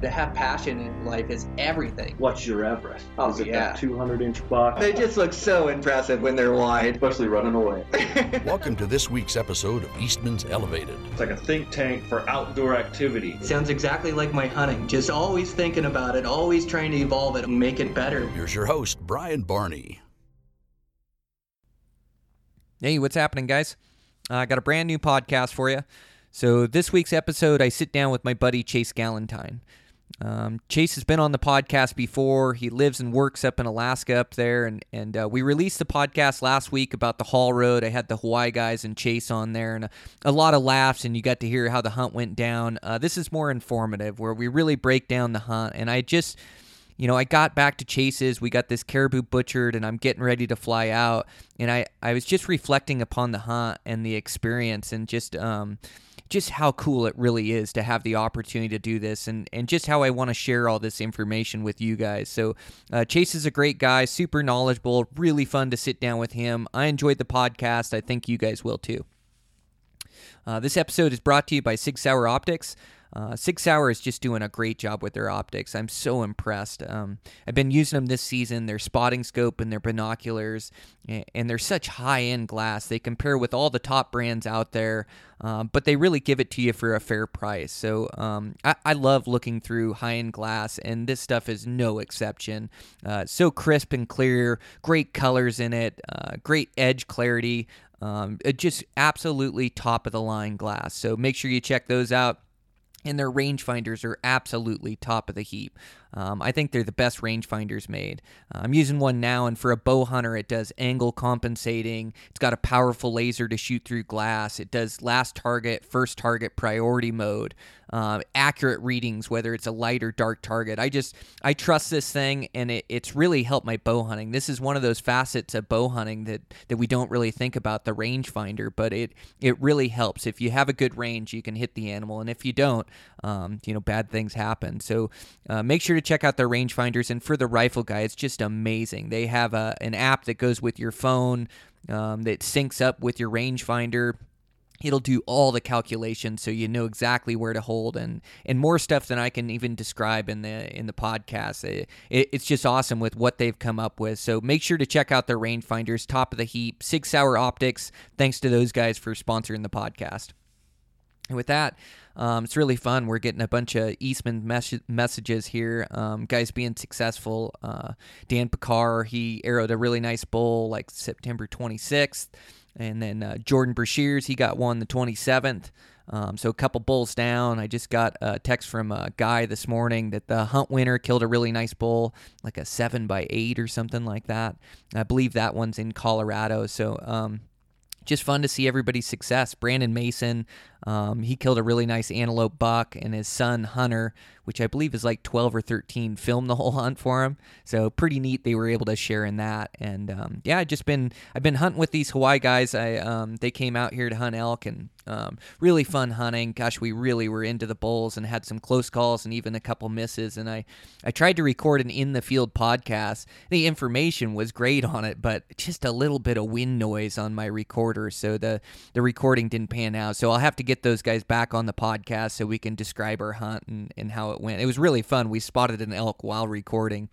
to have passion in life is everything. What's your Everest? Oh, Is it yeah. that 200 inch box? They just look so impressive when they're wide. Especially running away. Welcome to this week's episode of Eastman's Elevated. It's like a think tank for outdoor activity. Sounds exactly like my hunting. Just always thinking about it, always trying to evolve it and make it better. Here's your host, Brian Barney. Hey, what's happening, guys? Uh, I got a brand new podcast for you. So, this week's episode, I sit down with my buddy Chase Galentine. Um, Chase has been on the podcast before. He lives and works up in Alaska up there, and and uh, we released the podcast last week about the Haul Road. I had the Hawaii guys and Chase on there, and a, a lot of laughs, and you got to hear how the hunt went down. Uh, this is more informative, where we really break down the hunt, and I just you know, I got back to Chase's. We got this caribou butchered, and I'm getting ready to fly out. And I, I was just reflecting upon the hunt and the experience, and just, um, just how cool it really is to have the opportunity to do this, and and just how I want to share all this information with you guys. So, uh, Chase is a great guy, super knowledgeable, really fun to sit down with him. I enjoyed the podcast. I think you guys will too. Uh, this episode is brought to you by Sig Sauer Optics. Uh, Sig Sauer is just doing a great job with their optics. I'm so impressed. Um, I've been using them this season. Their spotting scope and their binoculars, and they're such high end glass. They compare with all the top brands out there, um, but they really give it to you for a fair price. So um, I-, I love looking through high end glass, and this stuff is no exception. Uh, so crisp and clear, great colors in it, uh, great edge clarity. Um, just absolutely top of the line glass. So make sure you check those out and their rangefinders are absolutely top of the heap. Um, I think they're the best rangefinders made. Uh, I'm using one now, and for a bow hunter, it does angle compensating. It's got a powerful laser to shoot through glass. It does last target, first target, priority mode, uh, accurate readings, whether it's a light or dark target. I just I trust this thing, and it, it's really helped my bow hunting. This is one of those facets of bow hunting that that we don't really think about the rangefinder, but it it really helps. If you have a good range, you can hit the animal, and if you don't, um, you know bad things happen. So uh, make sure to check out their rangefinders. And for the rifle guy, it's just amazing. They have a, an app that goes with your phone um, that syncs up with your rangefinder it'll do all the calculations so you know exactly where to hold and and more stuff than I can even describe in the in the podcast. It, it- it's just awesome with what they've come up with. So make sure to check out their rangefinders, top of the heap, Sig Sauer Optics. Thanks to those guys for sponsoring the podcast. And with that, um, it's really fun. We're getting a bunch of Eastman mes- messages here. Um, guys being successful. Uh, Dan Picard, he arrowed a really nice bull like September 26th. And then uh, Jordan Brashears, he got one the 27th. Um, so a couple bulls down. I just got a text from a guy this morning that the hunt winner killed a really nice bull, like a seven by eight or something like that. I believe that one's in Colorado. So um, just fun to see everybody's success. Brandon Mason, um, he killed a really nice antelope buck, and his son Hunter, which I believe is like 12 or 13, filmed the whole hunt for him. So pretty neat they were able to share in that. And um, yeah, just been I've been hunting with these Hawaii guys. I um, they came out here to hunt elk and um, really fun hunting. Gosh, we really were into the bulls and had some close calls and even a couple misses. And I I tried to record an in the field podcast. The information was great on it, but just a little bit of wind noise on my recorder, so the the recording didn't pan out. So I'll have to get those guys back on the podcast so we can describe our hunt and, and how it went. It was really fun. We spotted an elk while recording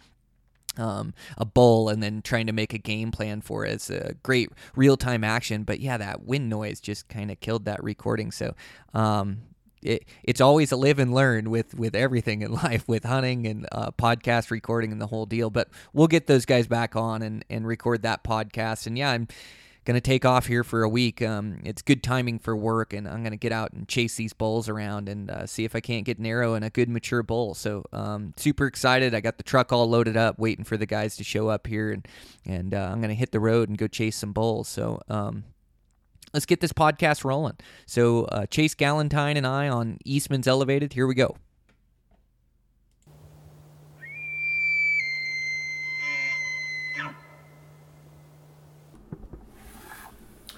um, a bull and then trying to make a game plan for it. It's a great real time action, but yeah, that wind noise just kind of killed that recording. So, um, it, it's always a live and learn with, with everything in life, with hunting and uh, podcast recording and the whole deal. But we'll get those guys back on and, and record that podcast. And yeah, I'm gonna take off here for a week. Um, it's good timing for work, and I'm gonna get out and chase these bulls around and uh, see if I can't get an arrow and a good mature bull. So um, super excited. I got the truck all loaded up, waiting for the guys to show up here, and and uh, I'm gonna hit the road and go chase some bulls. So. Um, Let's get this podcast rolling. So, uh, Chase Galentine and I on Eastman's Elevated. Here we go.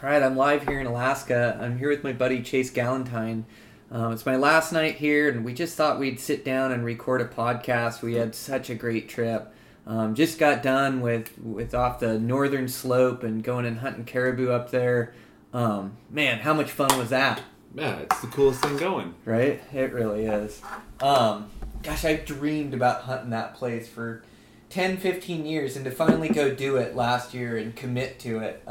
All right, I'm live here in Alaska. I'm here with my buddy Chase Galentine. Um, it's my last night here, and we just thought we'd sit down and record a podcast. We had such a great trip. Um, just got done with with off the northern slope and going and hunting caribou up there. Um, man, how much fun was that? Yeah, it's the coolest thing going. Right? It really is. Um, gosh, I've dreamed about hunting that place for 10, 15 years, and to finally go do it last year and commit to it.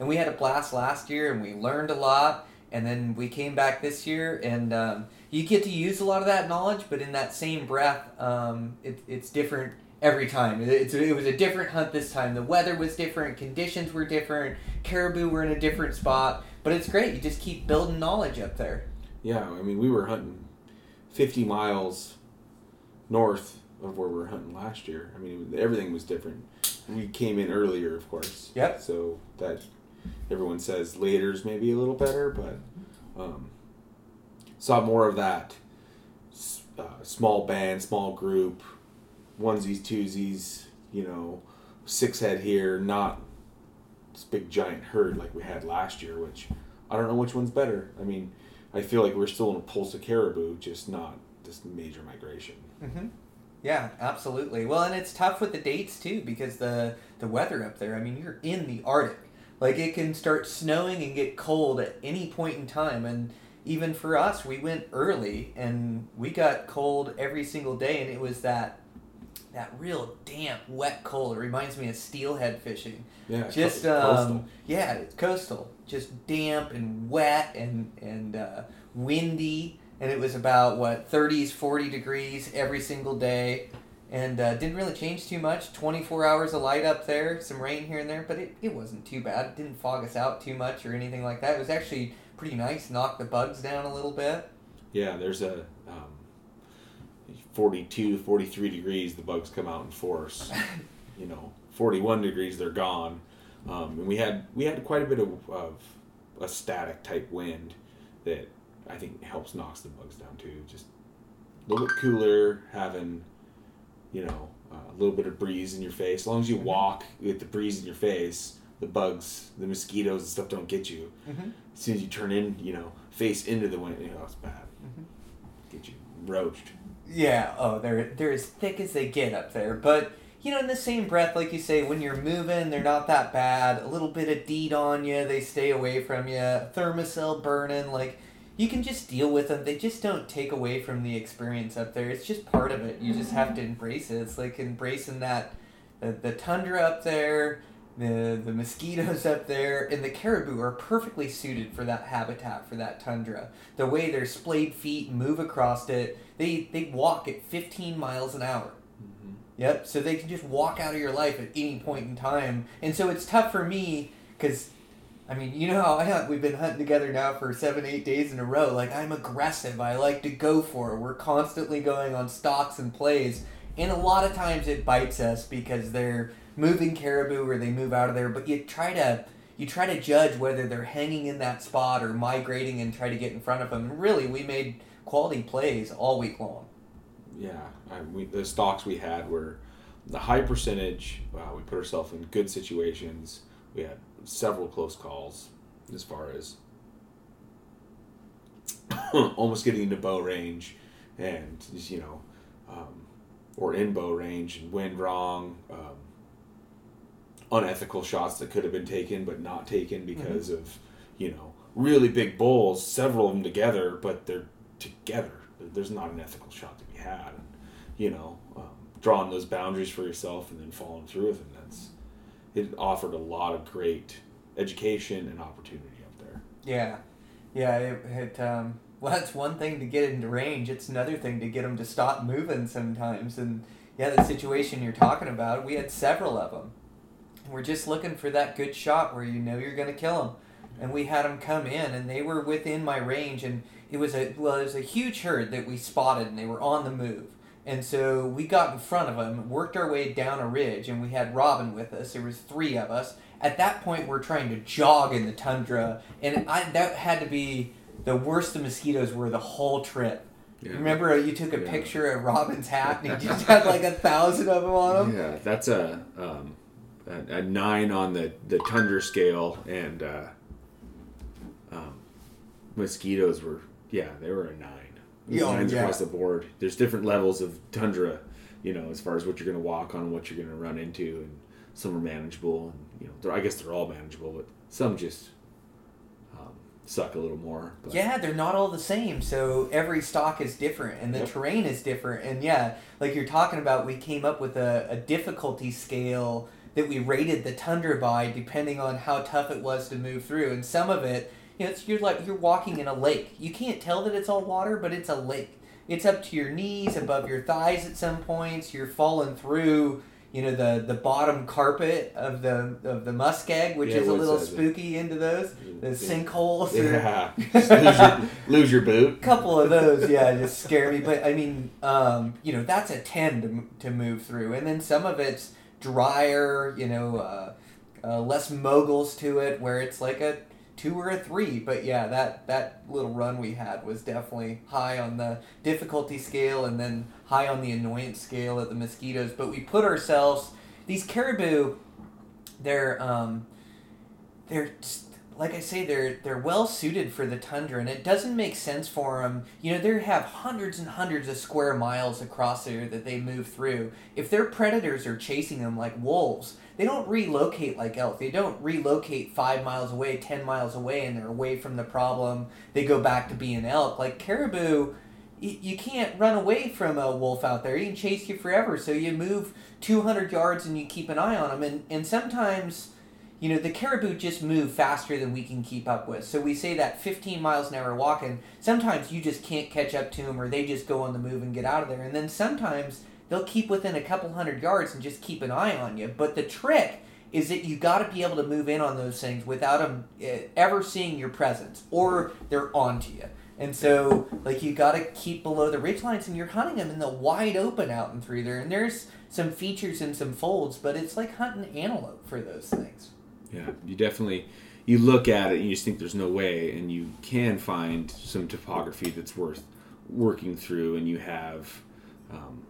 And we had a blast last year, and we learned a lot. And then we came back this year, and um, you get to use a lot of that knowledge, but in that same breath, um, it, it's different every time. It, it was a different hunt this time. The weather was different, conditions were different, caribou were in a different spot. But it's great. You just keep building knowledge up there. Yeah, I mean, we were hunting 50 miles north of where we were hunting last year. I mean, everything was different. We came in earlier, of course. Yep. So that everyone says later's maybe a little better, but um, saw more of that uh, small band, small group, onesies, twosies, you know, six head here, not this big giant herd like we had last year, which I don't know which one's better. I mean, I feel like we're still in a pulse of caribou, just not this major migration. Mm-hmm. Yeah, absolutely. Well, and it's tough with the dates too because the the weather up there. I mean, you're in the Arctic. Like it can start snowing and get cold at any point in time, and even for us, we went early and we got cold every single day, and it was that that real damp, wet cold. It reminds me of steelhead fishing. Yeah, Just co- um, coastal. yeah, it's coastal. Just damp and wet and and uh, windy, and it was about what 30s, 40 degrees every single day, and uh, didn't really change too much. 24 hours of light up there, some rain here and there, but it, it wasn't too bad. It didn't fog us out too much or anything like that. It was actually pretty nice. Knocked the bugs down a little bit. Yeah, there's a um, 42, 43 degrees, the bugs come out in force. you know, 41 degrees, they're gone. Um, and we had we had quite a bit of, of a static type wind that I think helps knocks the bugs down too. Just a little bit cooler, having you know uh, a little bit of breeze in your face. As long as you walk with the breeze in your face, the bugs, the mosquitoes and stuff don't get you. Mhm. As soon as you turn in, you know, face into the wind, you know, it's bad. Get you roached. Yeah, oh, they're they're as thick as they get up there. But you know, in the same breath, like you say, when you're moving, they're not that bad. A little bit of DEET on you, they stay away from you. Thermacell burning, like you can just deal with them. They just don't take away from the experience up there. It's just part of it. You just have to mm-hmm. embrace it. It's like embracing that the, the tundra up there, the the mosquitoes up there, and the caribou are perfectly suited for that habitat for that tundra. The way their splayed feet move across it, they they walk at 15 miles an hour. Mm-hmm. Yep. So they can just walk out of your life at any point in time, and so it's tough for me because. I mean, you know how I hunt. We've been hunting together now for seven, eight days in a row. Like, I'm aggressive. I like to go for it. We're constantly going on stalks and plays. And a lot of times it bites us because they're moving caribou or they move out of there. But you try to you try to judge whether they're hanging in that spot or migrating and try to get in front of them. And really, we made quality plays all week long. Yeah, I, the stalks we had were the high percentage. Uh, we put ourselves in good situations. We had several close calls as far as almost getting into bow range and you know, um, or in bow range and wind wrong. Um, unethical shots that could have been taken but not taken because of, you know, really big bulls, several of them together, but they're together. There's not an ethical shot to be had. And, you know, um, drawing those boundaries for yourself and then following through with them. It offered a lot of great education and opportunity up there. Yeah, yeah. It, it um, well, that's one thing to get into range. It's another thing to get them to stop moving sometimes. And yeah, the situation you're talking about, we had several of them. We're just looking for that good shot where you know you're going to kill them. And we had them come in, and they were within my range. And it was a well, it was a huge herd that we spotted, and they were on the move. And so we got in front of them, worked our way down a ridge, and we had Robin with us. There was three of us. At that point, we're trying to jog in the tundra, and I that had to be the worst the mosquitoes were the whole trip. Yeah. Remember, uh, you took a Yeah. picture of Robin's hat, and he just had like a thousand of them on him. Yeah, that's a um, a, a nine on the the tundra scale, and uh, um, mosquitoes were yeah they were a nine. Yeah, oh, yeah. across the board. There's different levels of tundra, you know, as far as what you're going to walk on and what you're going to run into, and some are manageable, and you know, I guess they're all manageable, but some just um, suck a little more. But Yeah, they're not all the same. So every stalk is different and the Yep. terrain is different. And yeah, like you're talking about, we came up with a, a difficulty scale that we rated the tundra by depending on how tough it was to move through. And some of it, you know, it's, you're like you're walking in a lake. You can't tell that it's all water, but it's a lake. It's up to your knees, above your thighs at some points. You're falling through, you know, the the bottom carpet of the of the muskeg, which Yeah, is a little spooky into those. The Yeah. sinkholes. Yeah, lose, your, lose your boot. couple of those, yeah, just scare me. But I mean, um, you know, that's a ten to, to move through, and then some of it's drier, you know, uh, uh, less moguls to it, where it's like a two or a three. But yeah, that that little run we had was definitely high on the difficulty scale, and then high on the annoyance scale at the mosquitoes. But we put ourselves these caribou, they're um, they're like I say, they're they're well suited for the tundra, and it doesn't make sense for them. You know, they have hundreds and hundreds of square miles across there that they move through. If their predators are chasing them like wolves, they don't relocate like elk. They don't relocate five miles away, ten miles away, and they're away from the problem. They go back to being elk. Like caribou, you, you can't run away from a wolf out there. He can chase you forever. So you move 200 yards and you keep an eye on them. And, and sometimes, you know, the caribou just move faster than we can keep up with. So we say that 15 miles an hour walking, sometimes you just can't catch up to them or they just go on the move and get out of there. And then sometimes they'll keep within a couple hundred yards and just keep an eye on you. But the trick is that you got to be able to move in on those things without them ever seeing your presence or they're onto you. And so, like, you got to keep below the ridge lines, and you're hunting them in the wide open out and through there. And there's some features and some folds, but it's like hunting antelope for those things. Yeah, you definitely you look at it and you just think there's no way, and you can find some topography that's worth working through, and you have um,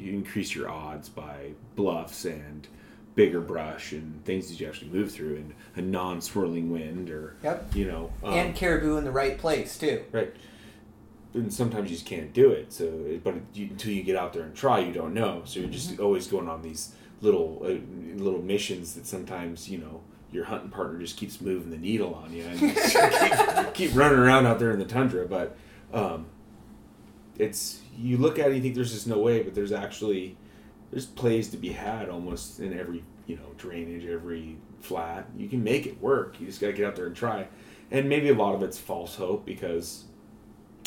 you increase your odds by bluffs and bigger brush and things that you actually move through, and a non-swirling wind, or Yep. you know, um, and caribou in the right place, too. Right. And sometimes you just can't do it. So, but you, until you get out there and try, you don't know. So you're just Mm-hmm. always going on these little uh, little missions that sometimes you know your hunting partner just keeps moving the needle on you and you keep, keep running around out there in the tundra. But um, it's you look at it, and you think there's just no way, but there's actually there's plays to be had almost in every you know drainage, every flat. You can make it work. You just got to get out there and try. And maybe a lot of it's false hope because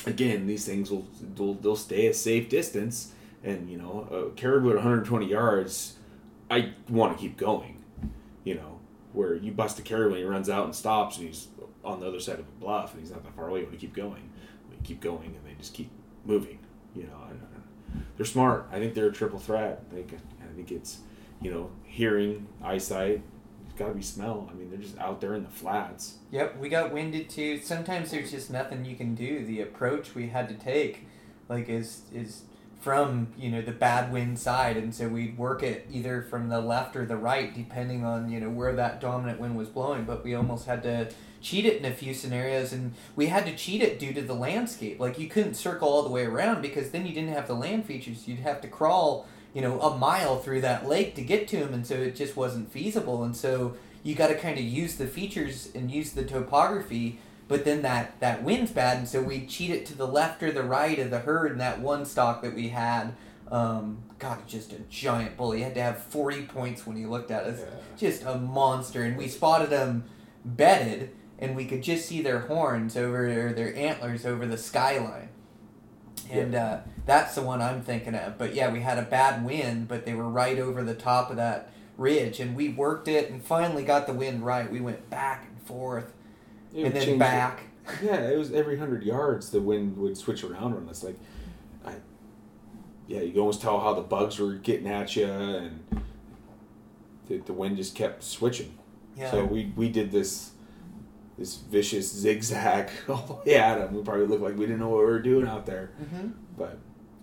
again, these things will they'll, they'll stay a safe distance, and you know, a caribou at 120 yards, I want to keep going. You know, where you bust a caribou and he runs out and stops, and he's on the other side of a bluff, and he's not that far away. You want to keep going, we keep going, and they just keep moving. You know, I- uh, they're smart. I think they're a triple threat. I think I think it's you know hearing, eyesight. It's got to be smell. I mean, they're just out there in the flats. Yep, we got winded too. Sometimes there's just nothing you can do. The approach we had to take, like, is is from you know the bad wind side, and so we'd work it either from the left or the right, depending on you know where that dominant wind was blowing. But we almost had to cheat it in a few scenarios, and we had to cheat it due to the landscape. Like you couldn't circle all the way around because then you didn't have the land features. You'd have to crawl you know a mile through that lake to get to him, and so it just wasn't feasible. And so you got to kind of use the features and use the topography but then that that wind's bad and so we cheat it to the left or the right of the herd and that one stalk that we had um, god just a giant bull he had to have 40 points when he looked at us just a monster and we spotted him bedded and we could just see their horns over or their antlers over the skyline and uh, that's the one i'm thinking of but yeah we had a bad wind but they were right over the top of that ridge and we worked it and finally got the wind right we went back and forth It and then back it. Yeah, it was every hundred yards the wind would switch around on us. Like, I, yeah, you almost tell how the bugs were getting at you, and the, the wind just kept switching. yeah So we we did this this vicious zigzag all the way at them. We probably looked like we didn't know what we were doing out there, hmm but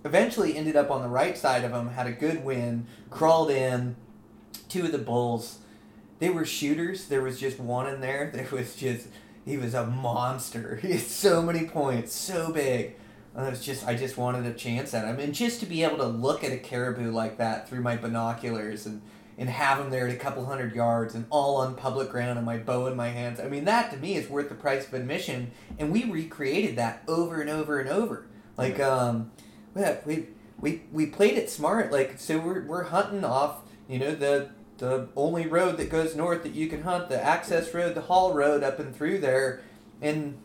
eventually ended up on the right side of him had a good win, crawled in two of the bulls. They were shooters. There was just one in there. There was just he was a monster. He had so many points so big. And it was just i just wanted a chance at him. And just to be able to look at a caribou like that through my binoculars and and have them there at a couple hundred yards and all on public ground and my bow in my hands. I mean, that to me is worth the price of admission. And we recreated that over and over and over. Like, um, we we we played it smart. Like, so we're we're hunting off, you know, the the only road that goes north that you can hunt, the access road, the haul road up and through there, and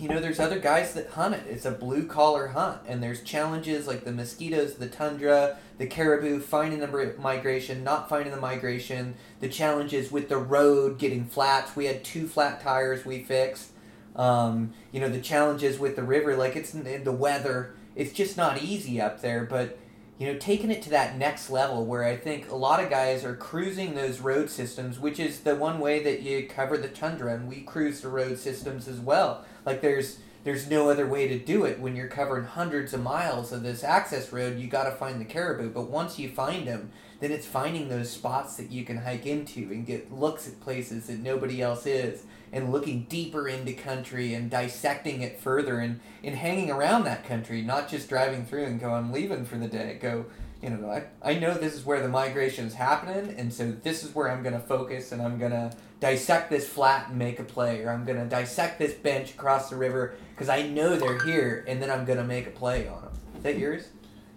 you know, there's other guys that hunt it. It's a blue collar hunt, and there's challenges like the mosquitoes, the tundra, the caribou, finding the migration, not finding the migration, the challenges with the road getting flats. We had two flat tires we fixed. Um, you know, the challenges with the river, like it's the weather. It's just not easy up there, but you know, taking it to that next level where I think a lot of guys are cruising those road systems, which is the one way that you cover the tundra, and we cruise the road systems as well. Like there's there's no other way to do it when you're covering hundreds of miles of this access road. You got to find the caribou, but once you find them, then it's finding those spots that you can hike into and get looks at places that nobody else is and looking deeper into country and dissecting it further and, and hanging around that country, not just driving through and go, I'm leaving for the day. Go, you know, I, I know this is where the migration is happening, and so this is where I'm going to focus and I'm going to dissect this flat and make a play, or I'm going to dissect this bench across the river because I know they're here, and then I'm going to make a play on them. Is that yours?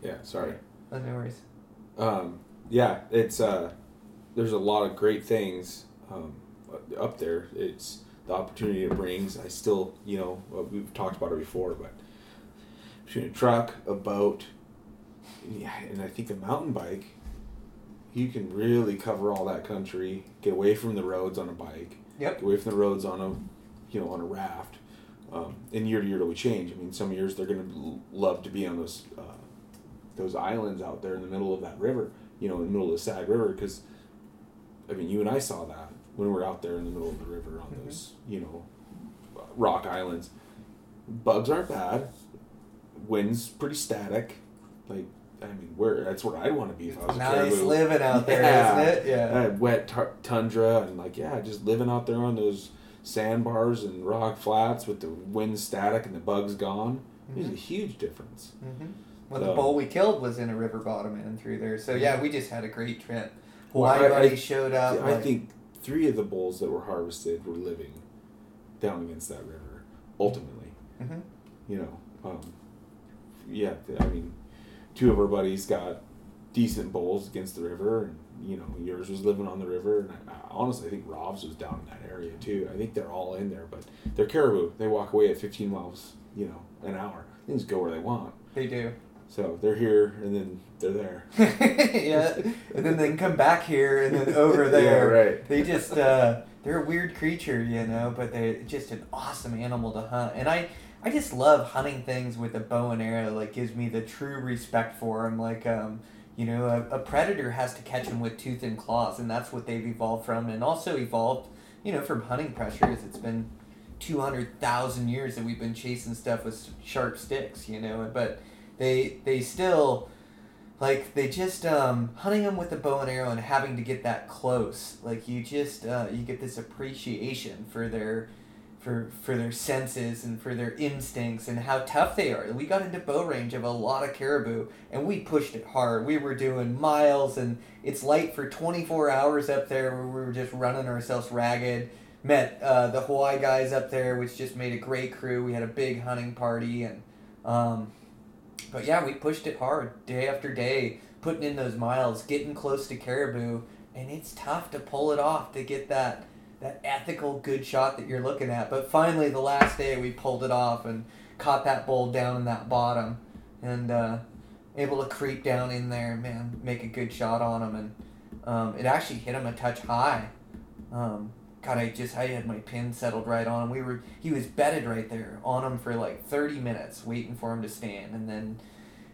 Yeah, sorry. Oh, no worries. Um, yeah, it's uh, there's a lot of great things um, up there. It's the opportunity it brings. I still, you know, we've talked about it before, but between a truck, a boat, yeah, and I think a mountain bike, you can really cover all that country. Get away from the roads on a bike. Yep. Get away from the roads on a, you know, on a raft. Um, and year to year, we change. I mean, some years they're gonna love to be on those, uh, those islands out there in the middle of that river. You know, in the middle of the Sag River, because, I mean, you and I saw that when we are out there in the middle of the river on mm-hmm. those, you know, rock islands. Bugs aren't bad. Wind's pretty static. Like, I mean, where that's where I'd want to be if I was nice a caribou. living out there, yeah. isn't it? Yeah. Uh, wet tundra and like yeah, just living out there on those sandbars and rock flats with the wind static and the bugs gone. Mm-hmm. There's a huge difference. Mm-hmm. Well, so, the bull we killed was in a river bottom and through there. So yeah, we just had a great trip. Hawaii well, I, I, showed up. I like, think three of the bulls that were harvested were living down against that river. Ultimately, mm-hmm. you know, um, yeah. I mean, two of our buddies got decent bulls against the river, and you know, yours was living on the river. And I, I honestly, I think Rob's was down in that area too. I think they're all in there, but they're caribou. They walk away at 15 miles, you know, an hour. They just go where they want. They do. So they're here, and then they're there. yeah, and then they can come back here, and then over there. yeah, right. They just uh, they're a weird creature, you know, but they're just an awesome animal to hunt. And I I just love hunting things with a bow and arrow. Like gives me the true respect for them. Like um, you know, a, a predator has to catch them with tooth and claws, and that's what they've evolved from, and also evolved, you know, from hunting pressures. It's been two hundred thousand years that we've been chasing stuff with sharp sticks, you know, but they they still like they just um, hunting them with a bow and arrow and having to get that close. Like you just uh, you get this appreciation for their for for their senses and for their instincts and how tough they are. We got into bow range of a lot of caribou and we pushed it hard. We were doing miles and it's light for 24 hours up there we were just running ourselves ragged. Met uh, the hawaii guys up there which just made a great crew. We had a big hunting party and um, but yeah, we pushed it hard day after day, putting in those miles, getting close to caribou, and it's tough to pull it off to get that that ethical good shot that you're looking at. But finally, the last day we pulled it off and caught that bull down in that bottom, and uh, able to creep down in there, man, make a good shot on him, and um, it actually hit him a touch high. Um, God, I just I had my pin settled right on him. We were he was bedded right there on him for like thirty minutes, waiting for him to stand, and then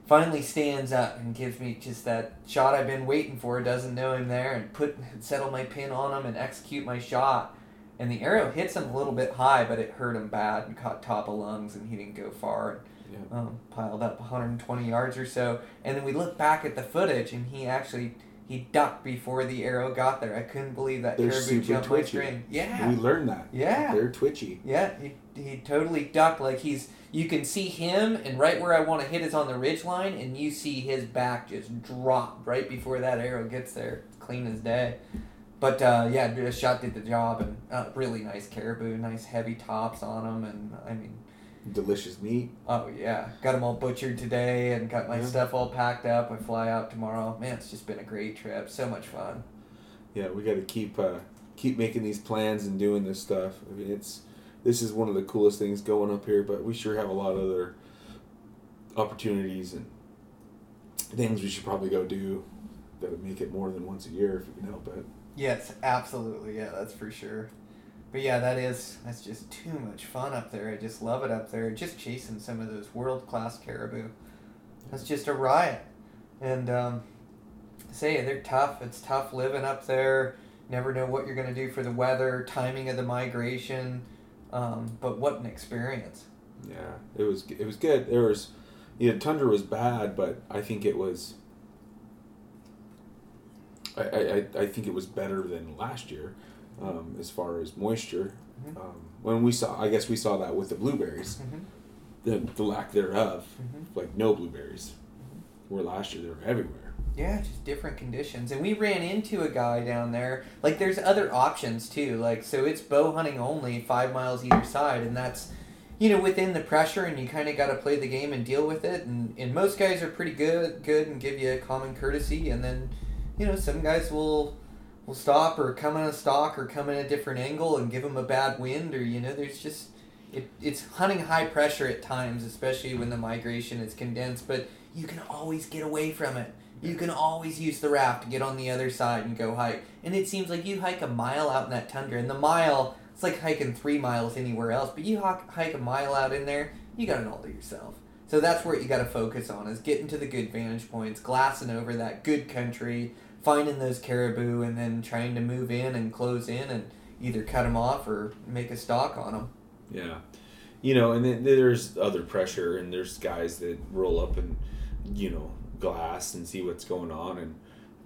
finally stands up and gives me just that shot I've been waiting for. Doesn't know him there, and put settle my pin on him and execute my shot. And the arrow hits him a little bit high, but it hurt him bad and caught top of lungs, and he didn't go far. And, yeah. um, piled up 120 yards or so, and then we look back at the footage, and he actually he ducked before the arrow got there. I couldn't believe that They're caribou jumped my string. Yeah, We learned that. Yeah. They're twitchy. yeah, he, he totally ducked. Like he's, you can see him, and right where I want to hit is on the ridge line, and you see his back just drop right before that arrow gets there, clean as day. But uh, yeah, the shot did the job, and uh, really nice caribou, nice heavy tops on them, and I mean, Delicious meat. oh yeah, got them all butchered today, and got my Yeah. stuff all packed up. I fly out tomorrow. Man, it's just been a great trip. So much fun. Yeah, we got to keep uh, keep making these plans and doing this stuff. I mean, it's this is one of the coolest things going up here, but we sure have a lot of other opportunities and things we should probably go do that would make it more than once a year if we can help it. Yes, absolutely. Yeah, that's for sure. But yeah, that is that's just too much fun up there. I just love it up there. Just chasing some of those world class caribou. That's just a riot. And um, say they're tough. It's tough living up there. Never know what you're gonna do for the weather, timing of the migration. Um, but what an experience. Yeah, it was it was good. There was, yeah, tundra was bad, but I think it was. I, I, I- I think it was better than last year, um, as far as moisture. Mhm. Um, when we saw, I guess we saw that with the blueberries, Mhm. the the lack thereof, Mhm. like no blueberries, where last year they were everywhere. Yeah, just different conditions. And we ran into a guy down there. Like, there's other options too. Like, so it's bow hunting only, five miles either side, and that's, you know, within the pressure, and you kind of got to play the game and deal with it. And, and most guys are pretty good, good, and give you a common courtesy. And then, you know, some guys will will stop or come in a stalk or come in a different angle and give them a bad wind, or you know, there's just it, it's hunting high pressure at times, especially when the migration is condensed. But you can always get away from it. You can always use the raft to get on the other side and go hike. And it seems like you hike a mile out in that tundra, and the mile, it's like hiking three miles anywhere else, but you hike, hike a mile out in there, you got it all to yourself. So that's where you got to focus on is getting to the good vantage points, glassing over that good country, finding those caribou, and then trying to move in and close in and either cut them off or make a stalk on them. Yeah, you know, and then there's other pressure, and there's guys that roll up and you know glass and see what's going on, and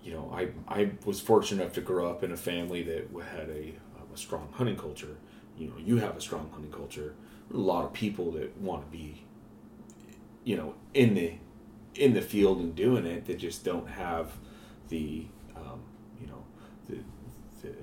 you know, I I was fortunate enough to grow up in a family that had a um, a strong hunting culture. You know, you have a strong hunting culture. A lot of people that want to be, you know, in the in the field and doing it that just don't have the um, you know the the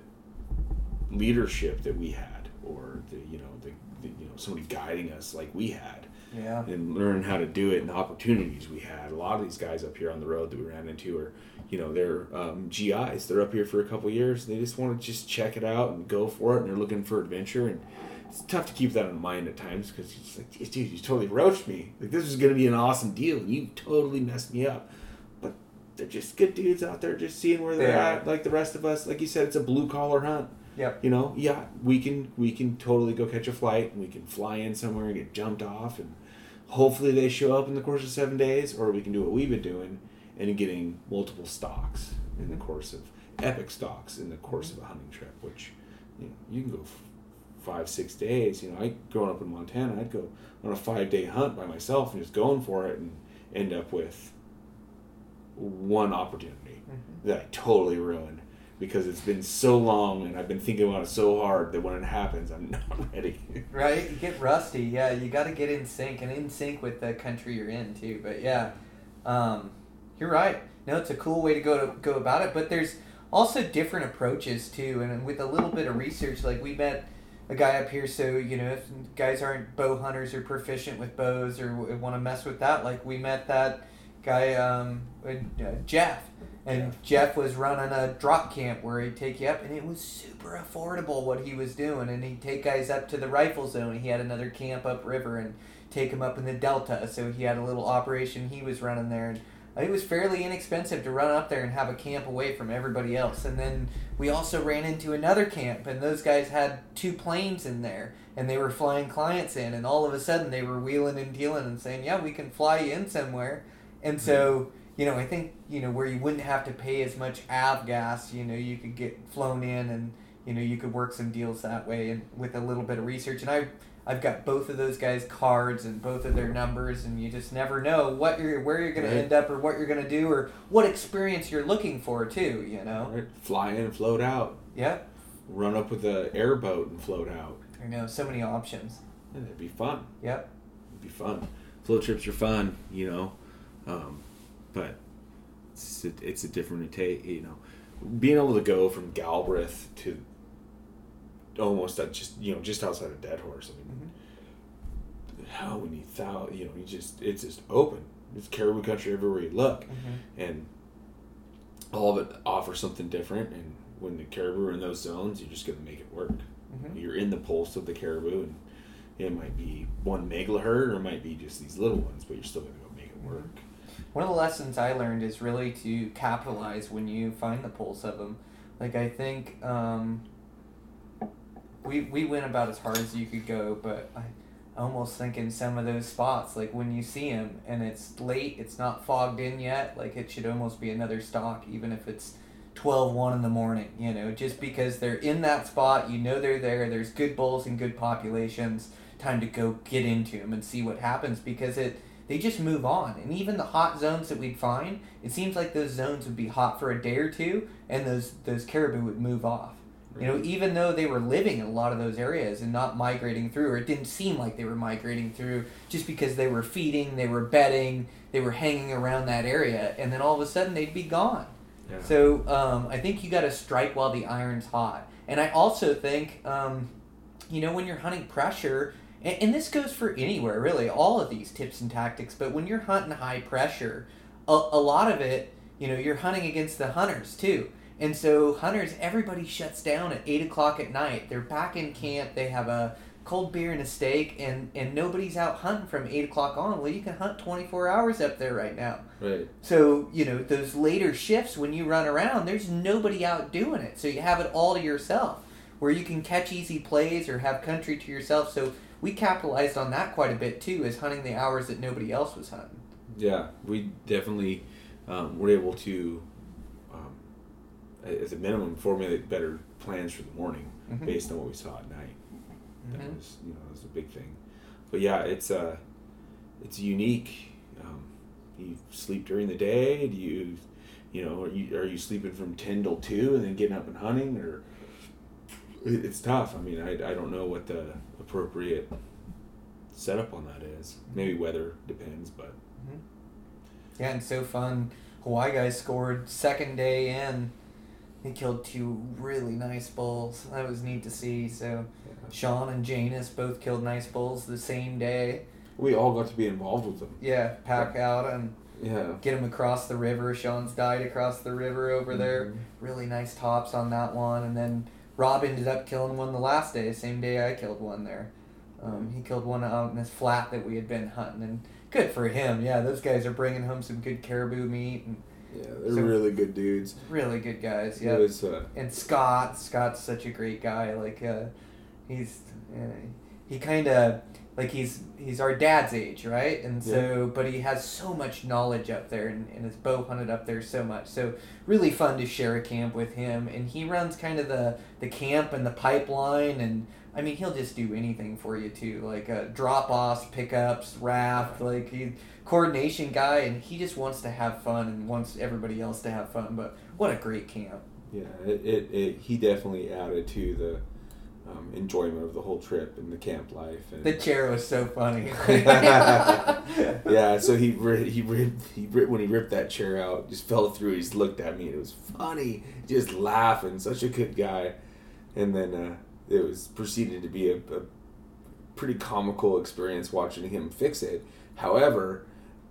leadership that we had or the you know the, the you know somebody guiding us like we had. Yeah. and learn how to do it and the opportunities we had. A lot of these guys up here on the road that we ran into are you know they're um, GIs they're up here for a couple years they just want to just check it out and go for it and they're looking for adventure. And it's tough to keep that in mind at times because it's like dude you totally roached me. Like this was going to be an awesome deal. And you totally messed me up. But they're just good dudes out there just seeing where they're They are. at like the rest of us. Like you said it's a blue collar hunt Yep. you know yeah we can we can totally go catch a flight and we can fly in somewhere and get jumped off and hopefully they show up in the course of seven days or we can do what we've been doing and getting multiple stalks in the course of epic stalks in the course of a hunting trip which you know you can go five six days. You know i growing up in montana i'd go on a five day hunt by myself and just going for it and end up with one opportunity mm-hmm. that i totally ruined because it's been so long and I've been thinking about it so hard that when it happens, I'm not ready. Right, you get rusty. Yeah, you got to get in sync and in sync with the country you're in too. But yeah, um, you're right. No, it's a cool way to go to go about it. But there's also different approaches too, and with a little bit of research, like we met a guy up here. So you know, if guys aren't bow hunters or proficient with bows or want to mess with that, like we met that guy um, uh, Jeff. And Jeff was running a drop camp where he'd take you up, and it was super affordable what he was doing. And he'd take guys up to the rifle zone. He had another camp upriver and take them up in the delta. So he had a little operation he was running there. And uh, it was fairly inexpensive to run up there and have a camp away from everybody else. And then we also ran into another camp, and those guys had two planes in there, and they were flying clients in. And all of a sudden, they were wheeling and dealing and saying, "Yeah, we can fly you in somewhere." And so you know, I think you know where you wouldn't have to pay as much av gas. You know, you could get flown in, and you know you could work some deals that way, and with a little bit of research. And I, I've got both of those guys' cards and both of their numbers, and you just never know what you're where you're going Right. to end up or what you're going to do or what experience you're looking for too. You know. Right? Fly in and float out. Yeah. Run up with a airboat and float out. I know so many options. Yeah, that'd be fun. Yep. It'd be fun. Float trips are fun, you know, um, but it's a, it's a different take. You know, being able to go from Galbraith to almost at just you know just outside of Deadhorse. I mean, how many thousand? You know, you just it's just open. It's caribou country everywhere you look, and all of it offers something different. And when the caribou are in those zones, you're just gonna make it work. Mhm. You're in the pulse of the caribou, and it might be one megalaherd or it might be just these little ones, but you're still gonna go make it work. One of the lessons I learned is really to capitalize when you find the pulse of them. Like I think um, we we went about as hard as you could go, but I almost think in some of those spots, like when you see them and it's late, it's not fogged in yet. Like it should almost be another stock, even if it's 12 1 in the morning. You know, just because they're in that spot, you know they're there. There's good bulls and good populations. Time to go get into them and see what happens because it they just move on. And even the hot zones that we'd find, it seems like those zones would be hot for a day or two, and those those caribou would move off. You know, even though they were living in a lot of those areas and not migrating through, or it didn't seem like they were migrating through, just because they were feeding, they were bedding, they were hanging around that area, and then all of a sudden they'd be gone. Yeah. So um, I think you got to strike while the iron's hot. And I also think, um, you know, when you're hunting pressure, and, and this goes for anywhere really, all of these tips and tactics, but when you're hunting high pressure, a, a lot of it, you know, you're hunting against the hunters too. And so hunters, everybody shuts down at eight o'clock at night. They're back in camp. They have a cold beer and a steak, and and nobody's out hunting from eight o'clock on. Well, you can hunt twenty four hours up there right now. Right. So, you know, those later shifts when you run around, there's nobody out doing it. So you have it all to yourself where you can catch easy plays or have country to yourself. So we capitalized on that quite a bit too, is hunting the hours that nobody else was hunting. Yeah, we definitely um, were able to, um, as a minimum, formulate better plans for the morning Mhm. based on what we saw at night. That Mhm. was, you know, that was a big thing. But yeah, it's uh, it's unique. Um, you sleep during the day? Do you, you know, are you are you sleeping from ten till two and then getting up and hunting, or it's tough. I mean, I, I don't know what the appropriate setup on that is. Maybe weather depends, but Yeah, and so fun. Hawaii guys scored second day in. He killed two really nice bulls. That was neat to see. So Sean and Janus both killed nice bulls the same day. we all got to be involved with them. Yeah, pack out and Yeah. get him across the river. Sean's died across the river over there. Mhm. Really nice tops on that one. And then Rob ended up killing one the last day, same day I killed one there. Um, he killed one out in this flat that we had been hunting, and good for him. Yeah, those guys are bringing home some good caribou meat and Yeah, they're really good dudes. really good guys. Yeah, was, uh, and Scott, Scott's such a great guy. Like, uh, he's uh, he kind of like he's he's our dad's age, right? And so, but he has so much knowledge up there, and, and his bow hunted up there so much. So really fun to share a camp with him, and he runs kind of the the camp and the pipeline, and I mean he'll just do anything for you too, like uh, drop offs, pickups, raft, like he coordination guy, and he just wants to have fun and wants everybody else to have fun. But what a great camp. yeah, it, it, it, he definitely added to the um, enjoyment of the whole trip and the camp life. And The chair was so funny. yeah, so he he ripped he ripped, when he ripped that chair out, just fell through. He just looked at me. and It was funny, just laughing. Such a good guy. And then uh, it was proceeded to be a, a pretty comical experience watching him fix it. However,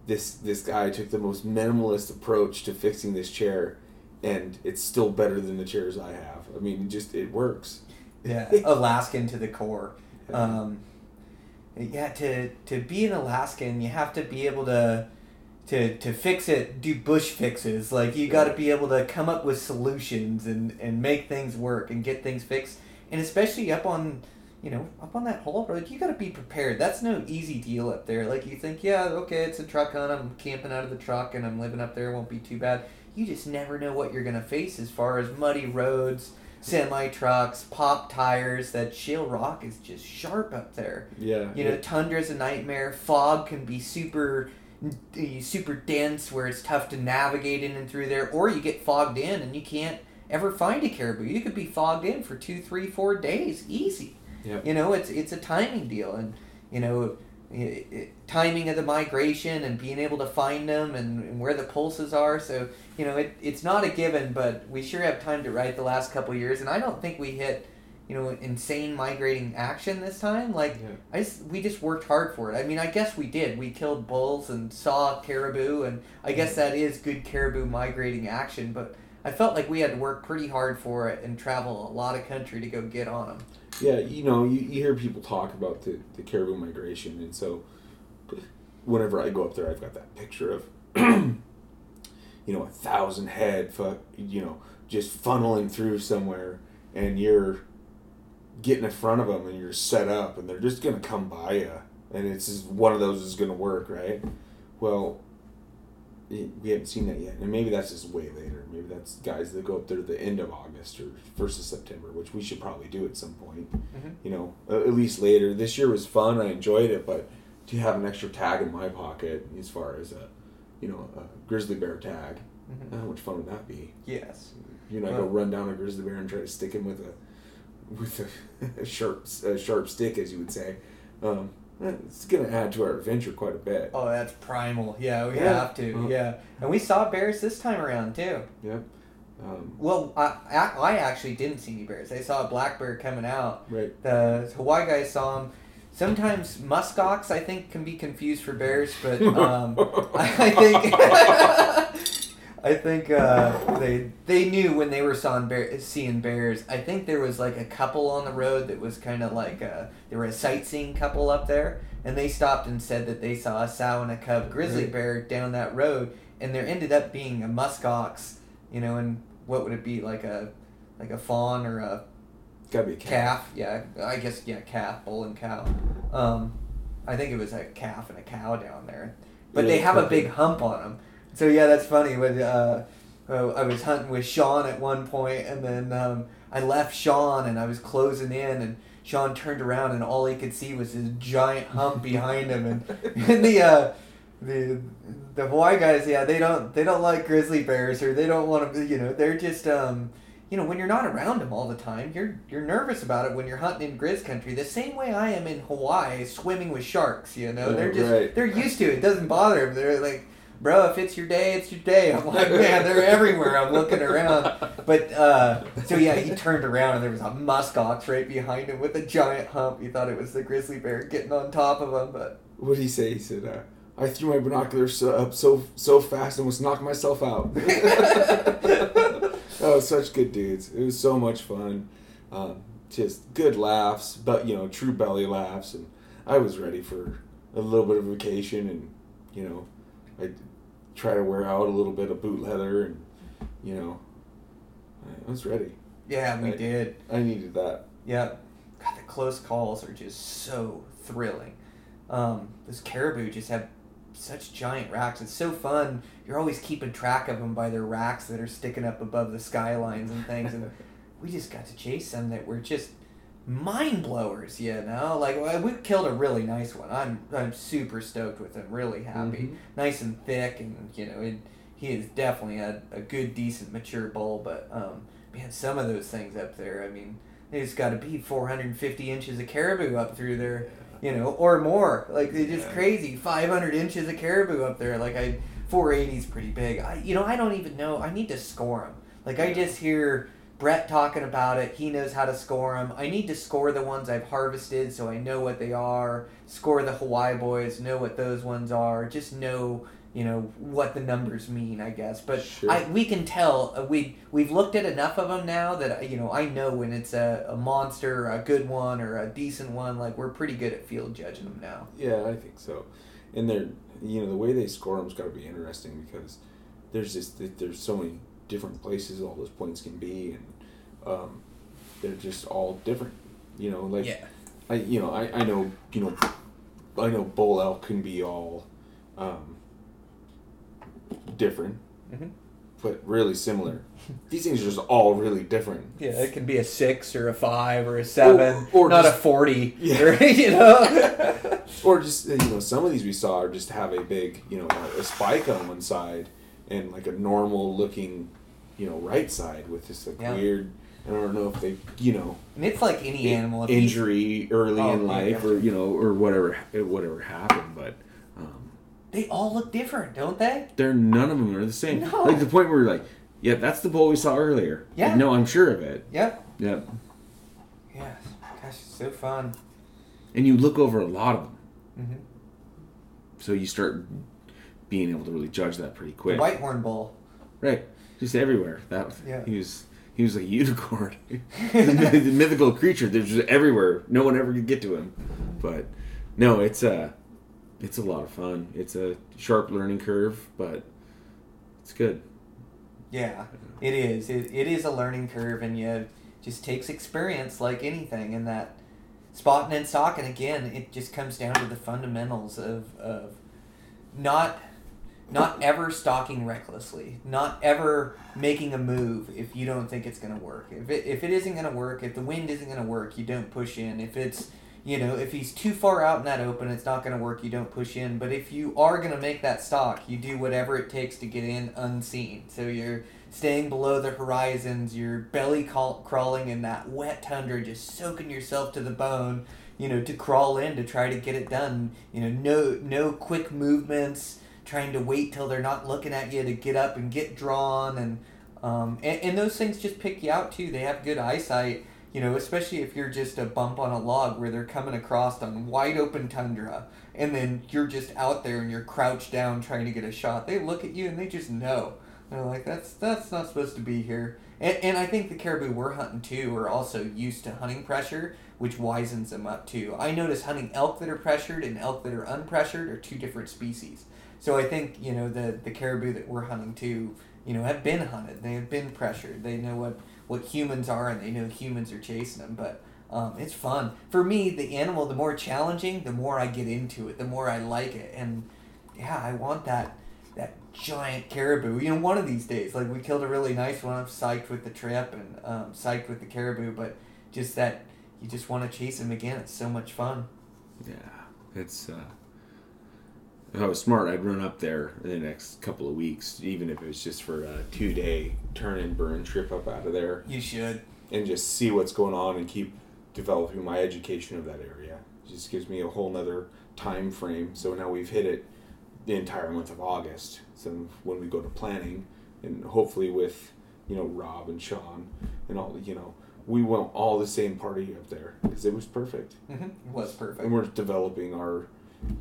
this this guy took the most minimalist approach to fixing this chair, and it's still better than the chairs I have. I mean, it just it works. Yeah, Alaskan to the core. Um, yeah, to to be an Alaskan, you have to be able to to to fix it, do bush fixes. Like you got to be able to come up with solutions and and make things work and get things fixed. And especially up on you know up on that haul road, you got to be prepared. That's no easy deal up there. Like you think, yeah, okay, it's a truck hunt. I'm camping out of the truck and I'm living up there. It won't be too bad. You just never know what you're gonna face as far as muddy roads semi trucks, pop tires. That shale rock is just sharp up there. Yeah. You know, it- tundra's a nightmare. Fog can be super, uh, super dense, where it's tough to navigate in and through there. Or you get fogged in and you can't ever find a caribou. You could be fogged in for two, three, four days, easy. Yep. You know, it's it's a timing deal, and you know, timing of the migration and being able to find them and, and where the pulses are. So you know, it, it's not a given, but we sure have time to write the last couple years, and I don't think we hit. You know, insane migrating action this time. Like Yeah. I just, we just worked hard for it. I mean, I guess we did. We killed bulls and saw caribou, and I guess that is good caribou migrating action. But I felt like we had to work pretty hard for it and travel a lot of country to go get on them. Yeah, you know, you, you hear people talk about the, the caribou migration, and so whenever I go up there, I've got that picture of, you know, a thousand head, fu- you know, just funneling through somewhere, and you're getting in front of them, and you're set up, and they're just gonna come by you, and it's just one of those is gonna work, right? Well, we haven't seen that yet, and maybe that's just way later. Maybe that's guys that go up there at the end of August or first of September, which we should probably do at some point. Mhm. You know, at least later. This year was fun. I enjoyed it, but to have an extra tag in my pocket as far as a, you know, a grizzly bear tag, Mhm. how much fun would that be? Yes. You know, I go run down a grizzly bear and try to stick him with a, with a, a sharp, a sharp stick, as you would say. Um, it's gonna add to our adventure quite a bit. Oh, that's primal. Yeah, we Yeah. have to. Uh-huh. Yeah, and we saw bears this time around too. Yep. Um, Well, I, I I actually didn't see any bears. I saw a black bear coming out. right. The Hawaii guys saw him. Sometimes muskox, I think, can be confused for bears, but um, I think I think uh, they they knew when they were saw bear, seeing bears. I think there was like a couple on the road that was kind of like a, they were a sightseeing couple up there, and they stopped and said that they saw a sow and a cub grizzly bear down that road, and there ended up being a muskox, you know, and what would it be like a like a fawn or a Gotta be a cat. calf. Yeah, I guess yeah, calf, bull and cow. Um, I think it was a calf and a cow down there, but Yeah, they have a big hump on them. So yeah, that's funny. When uh, uh, I was hunting with Sean at one point, and then um, I left Sean, and I was closing in, and Sean turned around, and all he could see was this giant hump behind him, and, and the. Uh, the the Hawaii guys, yeah, they don't they don't like grizzly bears or they don't want to, you know, they're just um, you know, when you're not around them all the time, you're you're nervous about it when you're hunting in grizz country. The same way I am in Hawaii, swimming with sharks. You know, they're Oh, just right. they're used to it. It doesn't bother them. They're like, bro, if it's your day, it's your day. I'm like, man, they're everywhere. I'm looking around, but uh, so yeah, he turned around and there was a muskox right behind him with a giant hump. He thought it was the grizzly bear getting on top of him, but What did he say? He said, uh, "I threw my binoculars so, up so so fast and was knocked myself out." oh, such good dudes! It was so much fun. Um, just good laughs, but you know, true belly laughs, and I was ready for a little bit of vacation, and you know, I try to wear out a little bit of boot leather, and you know, I was ready. yeah, we Right. did. I needed that. Yeah, God, the close calls are just so thrilling. Um, those caribou just have such giant racks. It's so fun. You're always keeping track of them by their racks that are sticking up above the skylines and things. And we just got to chase some that were just mind blowers. You know, like we killed a really nice one. I'm I'm super stoked with him. Really happy. Mhm. Nice and thick, and you know, it, he is definitely a, a good, decent, mature bull. But um, man, some of those things up there. I mean, it's got to be 450 inches of caribou up through there, you know, or more. Like they're just Yeah. crazy. 500 inches of caribou up there. Like I, 480 is pretty big. I, you know, I don't even know. I need to score them. Like I just hear Brett talking about it. He knows how to score them. I need to score the ones I've harvested so I know what they are. Score the Hawaii boys. Know what those ones are. Just know. You know what the numbers mean, I guess, but Sure. I, we can tell uh, we we've looked at enough of them now that uh, you know I know when it's a, a monster, a good one, or a decent one. Like we're pretty good at field judging them now. Yeah, I think so. And they're, you know, the way they score them's got to be interesting because there's just there's so many different places all those points can be, and um, they're just all different. You know, like I, you know, I, I know, you know, I know bull elk can be all um, different, Mhm. but really similar. These things are just all really different. Yeah, it can be a six or a five or a seven, Or- or not just- a forty. Yeah. or, you know. Or just you know, some of these we saw are just have a big you know a spike on one side and like a normal looking you know right side with this like Yeah. weird. I don't know if they you know and it's like any animal. injury early Oh, in life or you know or whatever whatever happened, but. Um, They all look different, don't they? they're none of them are the same. No. Like the point where you're like, yeah, that's the bull we saw earlier. Like, Yeah. no, I'm sure of it. Yep. Yep. Yes. Gosh, it's so fun. And you look over a lot of them, Mm-hmm. so you start being able to really judge that pretty The quick. whitehorn bull. Right. Just everywhere. That Yeah. he was he was a unicorn. the, mythical creature. There's just everywhere. No one ever could get to him. But no, it's a it's a lot of fun. It's a sharp learning curve, but it's good. Yeah, it is. It, it is a learning curve, and you just takes experience like anything. And that spotting and stalking again, it just comes down to the fundamentals of of not not ever stalking recklessly, not ever making a move if you don't think it's gonna work. If it if it isn't gonna work, if the wind isn't gonna work, you don't push in. If it's you know, if he's too far out in that open, it's not going to work. You don't push in. But if you are going to make that stalk, you do whatever it takes to get in unseen. So you're staying below the horizons. You're belly crawl- crawling in that wet tundra, just soaking yourself to the bone. You know, to crawl in to try to get it done. You know, no no quick movements. Trying to wait till they're not looking at you to get up and get drawn, and um, and, and those things just pick you out too. They have good eyesight you know, especially if you're just a bump on a log where they're coming across on wide open tundra, and then you're just out there and you're crouched down trying to get a shot. They look at you and they just know. They're like, that's that's not supposed to be here. And, and I think the caribou we're hunting too are also used to hunting pressure, which wisens them up too. I notice hunting elk that are pressured and elk that are unpressured are two different species. So I think you know the the caribou that we're hunting too, you know, have been hunted. They have been pressured. They know what what humans are and they know humans are chasing them but um, it's fun for me the animal the more challenging the more i get into it the more i like it and yeah i want that that giant caribou you know one of these days like we killed a really nice one i'm psyched with the trip and um, psyched with the caribou but just that you just want to chase him again it's so much fun Yeah, it's. Uh, if I was smart, I'd run up there in the next couple of weeks, even if it was just for a two day turn and burn trip up out of there, you should and just see what's going on and keep developing my education of that area. It just gives me a whole nother time frame. So now we've hit it the entire month of August. So when we go to planning, and hopefully with you know Rob and Sean and all you know, we went all the same party up there because it was perfect. mm-hmm. it was perfect and we're developing our,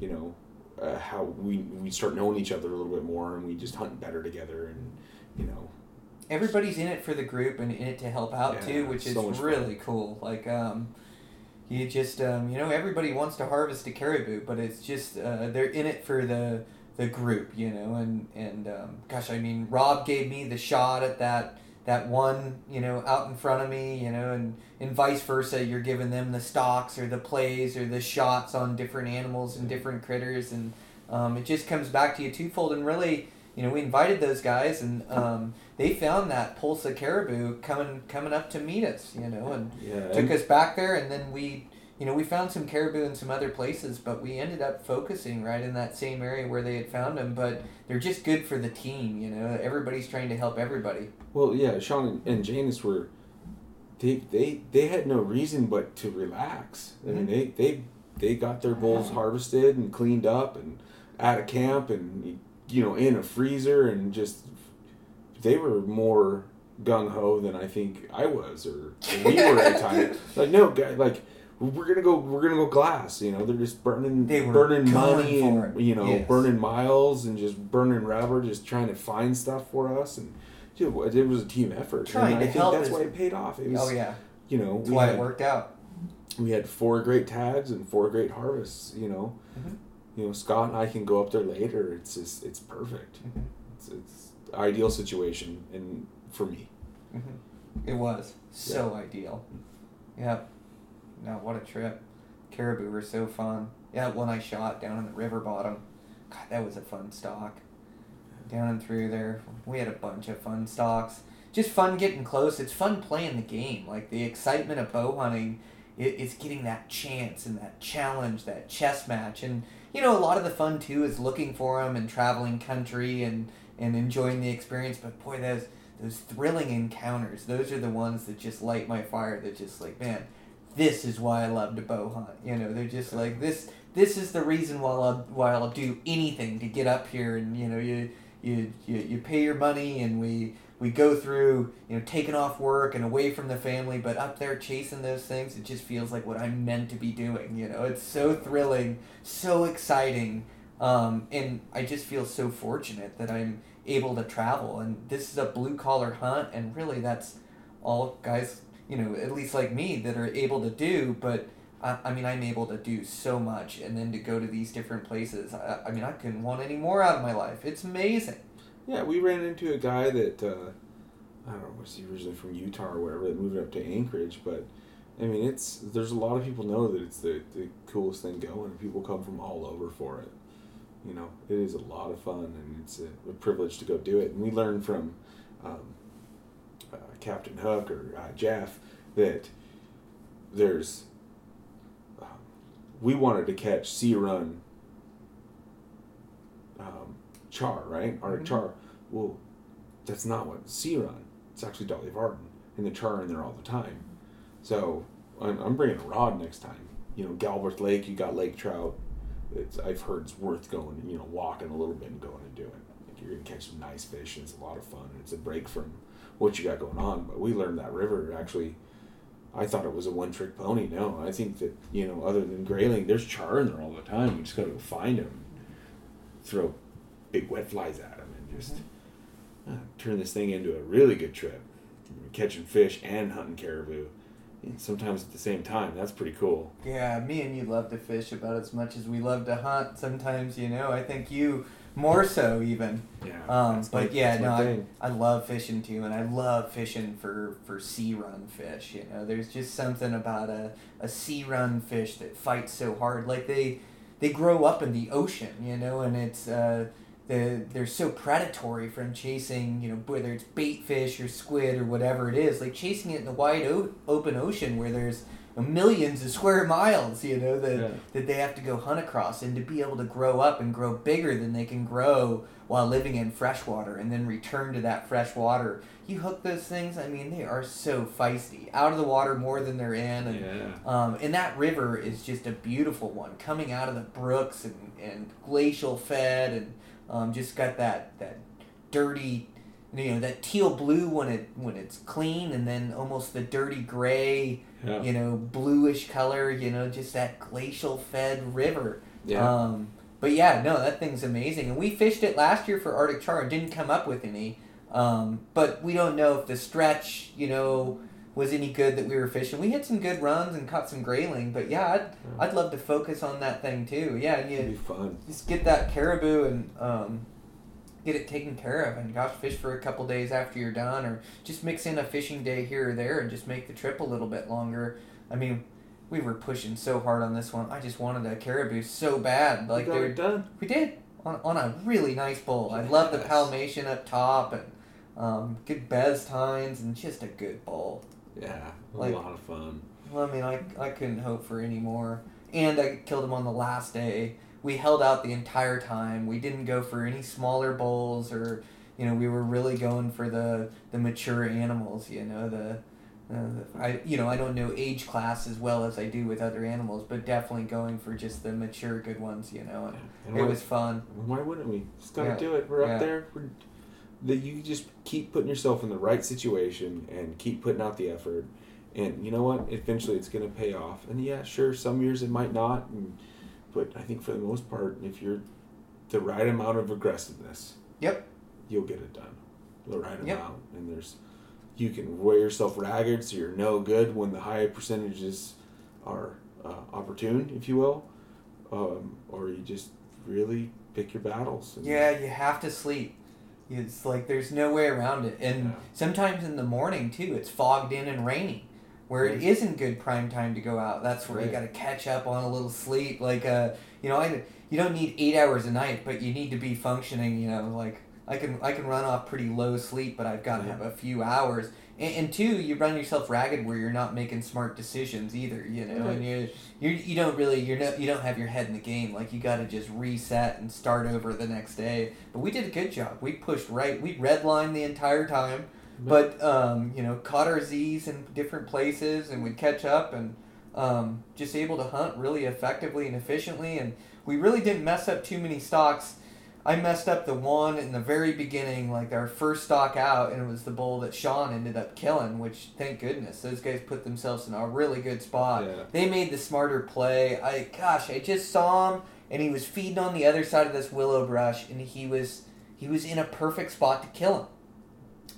you know, uh, how we we start knowing each other a little bit more, and we just hunt better together, and you know, everybody's in it for the group and in it to help out Yeah, too, which is so fun. really cool. Like, um, you just, um, you know, everybody wants to harvest a caribou, but it's just uh, they're in it for the the group, you know. And and um, gosh, I mean, Rob gave me the shot at that that one, you know, out in front of me, you know, and and vice versa. You're giving them the stalks or the plays or the shots on different animals and different critters, and um, it just comes back to you twofold. And really, you know, we invited those guys, and um, they found that Pulsa caribou coming coming up to meet us, you know, and yeah, took and- us back there, and then we, you know, we found some caribou in some other places, but we ended up focusing right in that same area where they had found them. But they're just good for the team, you know. Everybody's trying to help everybody. Well, yeah, Sean and, Janice were. They, they they had no reason but to relax. I mean, Mhm. they they they got their bulls harvested and cleaned up and out of camp and you know in a freezer and just they were more gung ho than I think I was or we were at the time. Like no guy, like we're gonna go we're gonna go glass. You know they're just burning They were burning money and you know Yes. burning miles and just burning rubber, just trying to find stuff for us and. Dude, it was a team effort, Trying and to I think help that's is- why it paid off. It was, Oh yeah, you know, that's why had, it worked out. we had four great tags and four great harvests. You know, Mhm. you know, Scott and I can go up there later. It's just, it's perfect. Mhm. It's, it's ideal situation, and for me, Mm-hmm. It was so ideal. Yep. No, what a trip. Caribou were so fun. Yeah, one I shot down in the river bottom. God, that was a fun stalk. down and through there. We had a bunch of fun stalks. Just fun getting close. It's fun playing the game. Like the excitement of bow hunting it, is getting that chance and that challenge, that chess match. And, you know, a lot of the fun too is looking for them and traveling country and, and enjoying the experience. But boy, those, those thrilling encounters, those are the ones that just light my fire. That just like, man, this is why I love to bow hunt. You know, they're just like this. This is the reason why I'll why I'll do anything to get up here. And you know, you you you, you pay your money, and we we go through you know taking off work and away from the family, but up there chasing those things, it just feels like what I'm meant to be doing. You know, it's so thrilling, so exciting. Um, and I just feel so fortunate that I'm able to travel. And this is a blue collar hunt, and really that's all guys you know, at least like me, that are able to do. But I, I mean, I'm able to do so much, and then to go to these different places. I, I mean, I couldn't want any more out of my life. It's amazing. Yeah, we ran into a guy that uh, I don't know, was he originally from Utah or wherever that moved up to Anchorage, but I mean, it's there's a lot of people know that it's the, the coolest thing going, people come from all over for it. You know, it is a lot of fun, and it's a, a privilege to go do it. And we learn from um, uh, Captain Hook or uh, Jeff that there's um, we wanted to catch sea run um, char right? Arctic Mhm. char. Well that's not what sea run it's actually Dolly Varden and the char are in there all the time. So I'm, I'm bringing a rod next time. You know Galbraith Lake you got lake trout. It's I've heard it's worth going you know walking a little bit and going and doing. Like you're gonna catch some nice fish and it's a lot of fun and it's a break from what you got going on. But we learned that river actually. I thought it was a one trick pony. No, I think that you know, other than grayling, there's char in there all the time. We just got to go find them, throw big wet flies at them, and just uh, turn this thing into a really good trip. Catching fish and hunting caribou, and sometimes at the same time. That's pretty cool. Yeah, me and you love to fish about as much as we love to hunt. Sometimes, you know, I think you more so even. Yeah. Um, but yeah, no, I. I love fishing too, and I love fishing for, for sea run fish. You know, there's just something about a, a sea run fish that fights so hard. Like they they grow up in the ocean, you know, and it's uh, the they're so predatory from chasing, you know, whether it's bait fish or squid or whatever it is. Like chasing it in the wide o- open ocean where there's millions of square miles, you know, that Yeah. that they have to go hunt across and to be able to grow up and grow bigger than they can grow while living in freshwater and then return to that fresh water. You hook those things, I mean, they are so feisty. Out of the water more than they're in. And, Yeah. um, and that river is just a beautiful one, coming out of the brooks and, and glacial fed and um, just got that, that dirty, you know, that teal blue when it when it's clean, and then almost the dirty gray Yeah. you know, bluish color, you know, just that glacial fed river. Yeah. Um, but yeah, no, that thing's amazing. And we fished it last year for Arctic char and didn't come up with any. Um, but we don't know if the stretch, you know, was any good that we were fishing. We had some good runs and caught some grayling, but yeah, I'd, I'd love to focus on that thing too. Yeah, and It'd be fun. just get that caribou and um, get it taken care of and gosh, fish for a couple days after you're done, or just mix in a fishing day here or there and just make the trip a little bit longer. I mean, we were pushing so hard on this one. I just wanted a caribou so bad. Like got they're done. we did on, on a really nice bowl. I love the Yes. palmation up top and um, good bez tines and just a good bowl. Yeah. A Like- lot of fun. Well, I mean, I, I couldn't hope for any more. And I killed him on the last day. We held out the entire time. We didn't go for any smaller bowls or, you know, we were really going for the, the mature animals, you know, the, uh, I you know I don't know age class as well as I do with other animals, but definitely going for just the mature good ones, you know. And And it why- was fun. Why wouldn't we? Just gotta Yeah. do it. We're Yeah. up there. We're, that you just keep putting yourself in the right situation and keep putting out the effort. And you know what? Eventually, it's gonna pay off. And yeah, sure, some years it might not. And, but I think for the most part, if you're the right amount of aggressiveness, Yep. you'll get it done. The right Yep. amount. And there's, you can wear yourself ragged so you're no good when the high percentages are uh, opportune, if you will, um, or you just really pick your battles. and- Yeah, you have to sleep. It's like there's no way around it. And Yeah. sometimes in the morning too, it's fogged in and rainy, where it Right. isn't good prime time to go out. That's where you got to catch up on a little sleep. Like uh, you know, I you don't need eight hours a night, but you need to be functioning. You know, like I can I can run off pretty low sleep, but I've got to have a few hours. And, and two, you run yourself ragged where you're not making smart decisions either. You know, and you you you don't really you're no you don't have your head in the game. Like you got to just reset and start over the next day. But we did a good job. We pushed right. We redlined the entire time, but um, you know caught our Z's in different places and we'd catch up and um, just able to hunt really effectively and efficiently. And we really didn't mess up too many stalks. I messed up the one in the very beginning, like our first stalk out, and it was the bull that Sean ended up killing, which thank goodness. Those guys put themselves in a really good spot. Yeah. They made the smarter play. I gosh, I just saw him and he was feeding on the other side of this willow brush and he was he was in a perfect spot to kill him.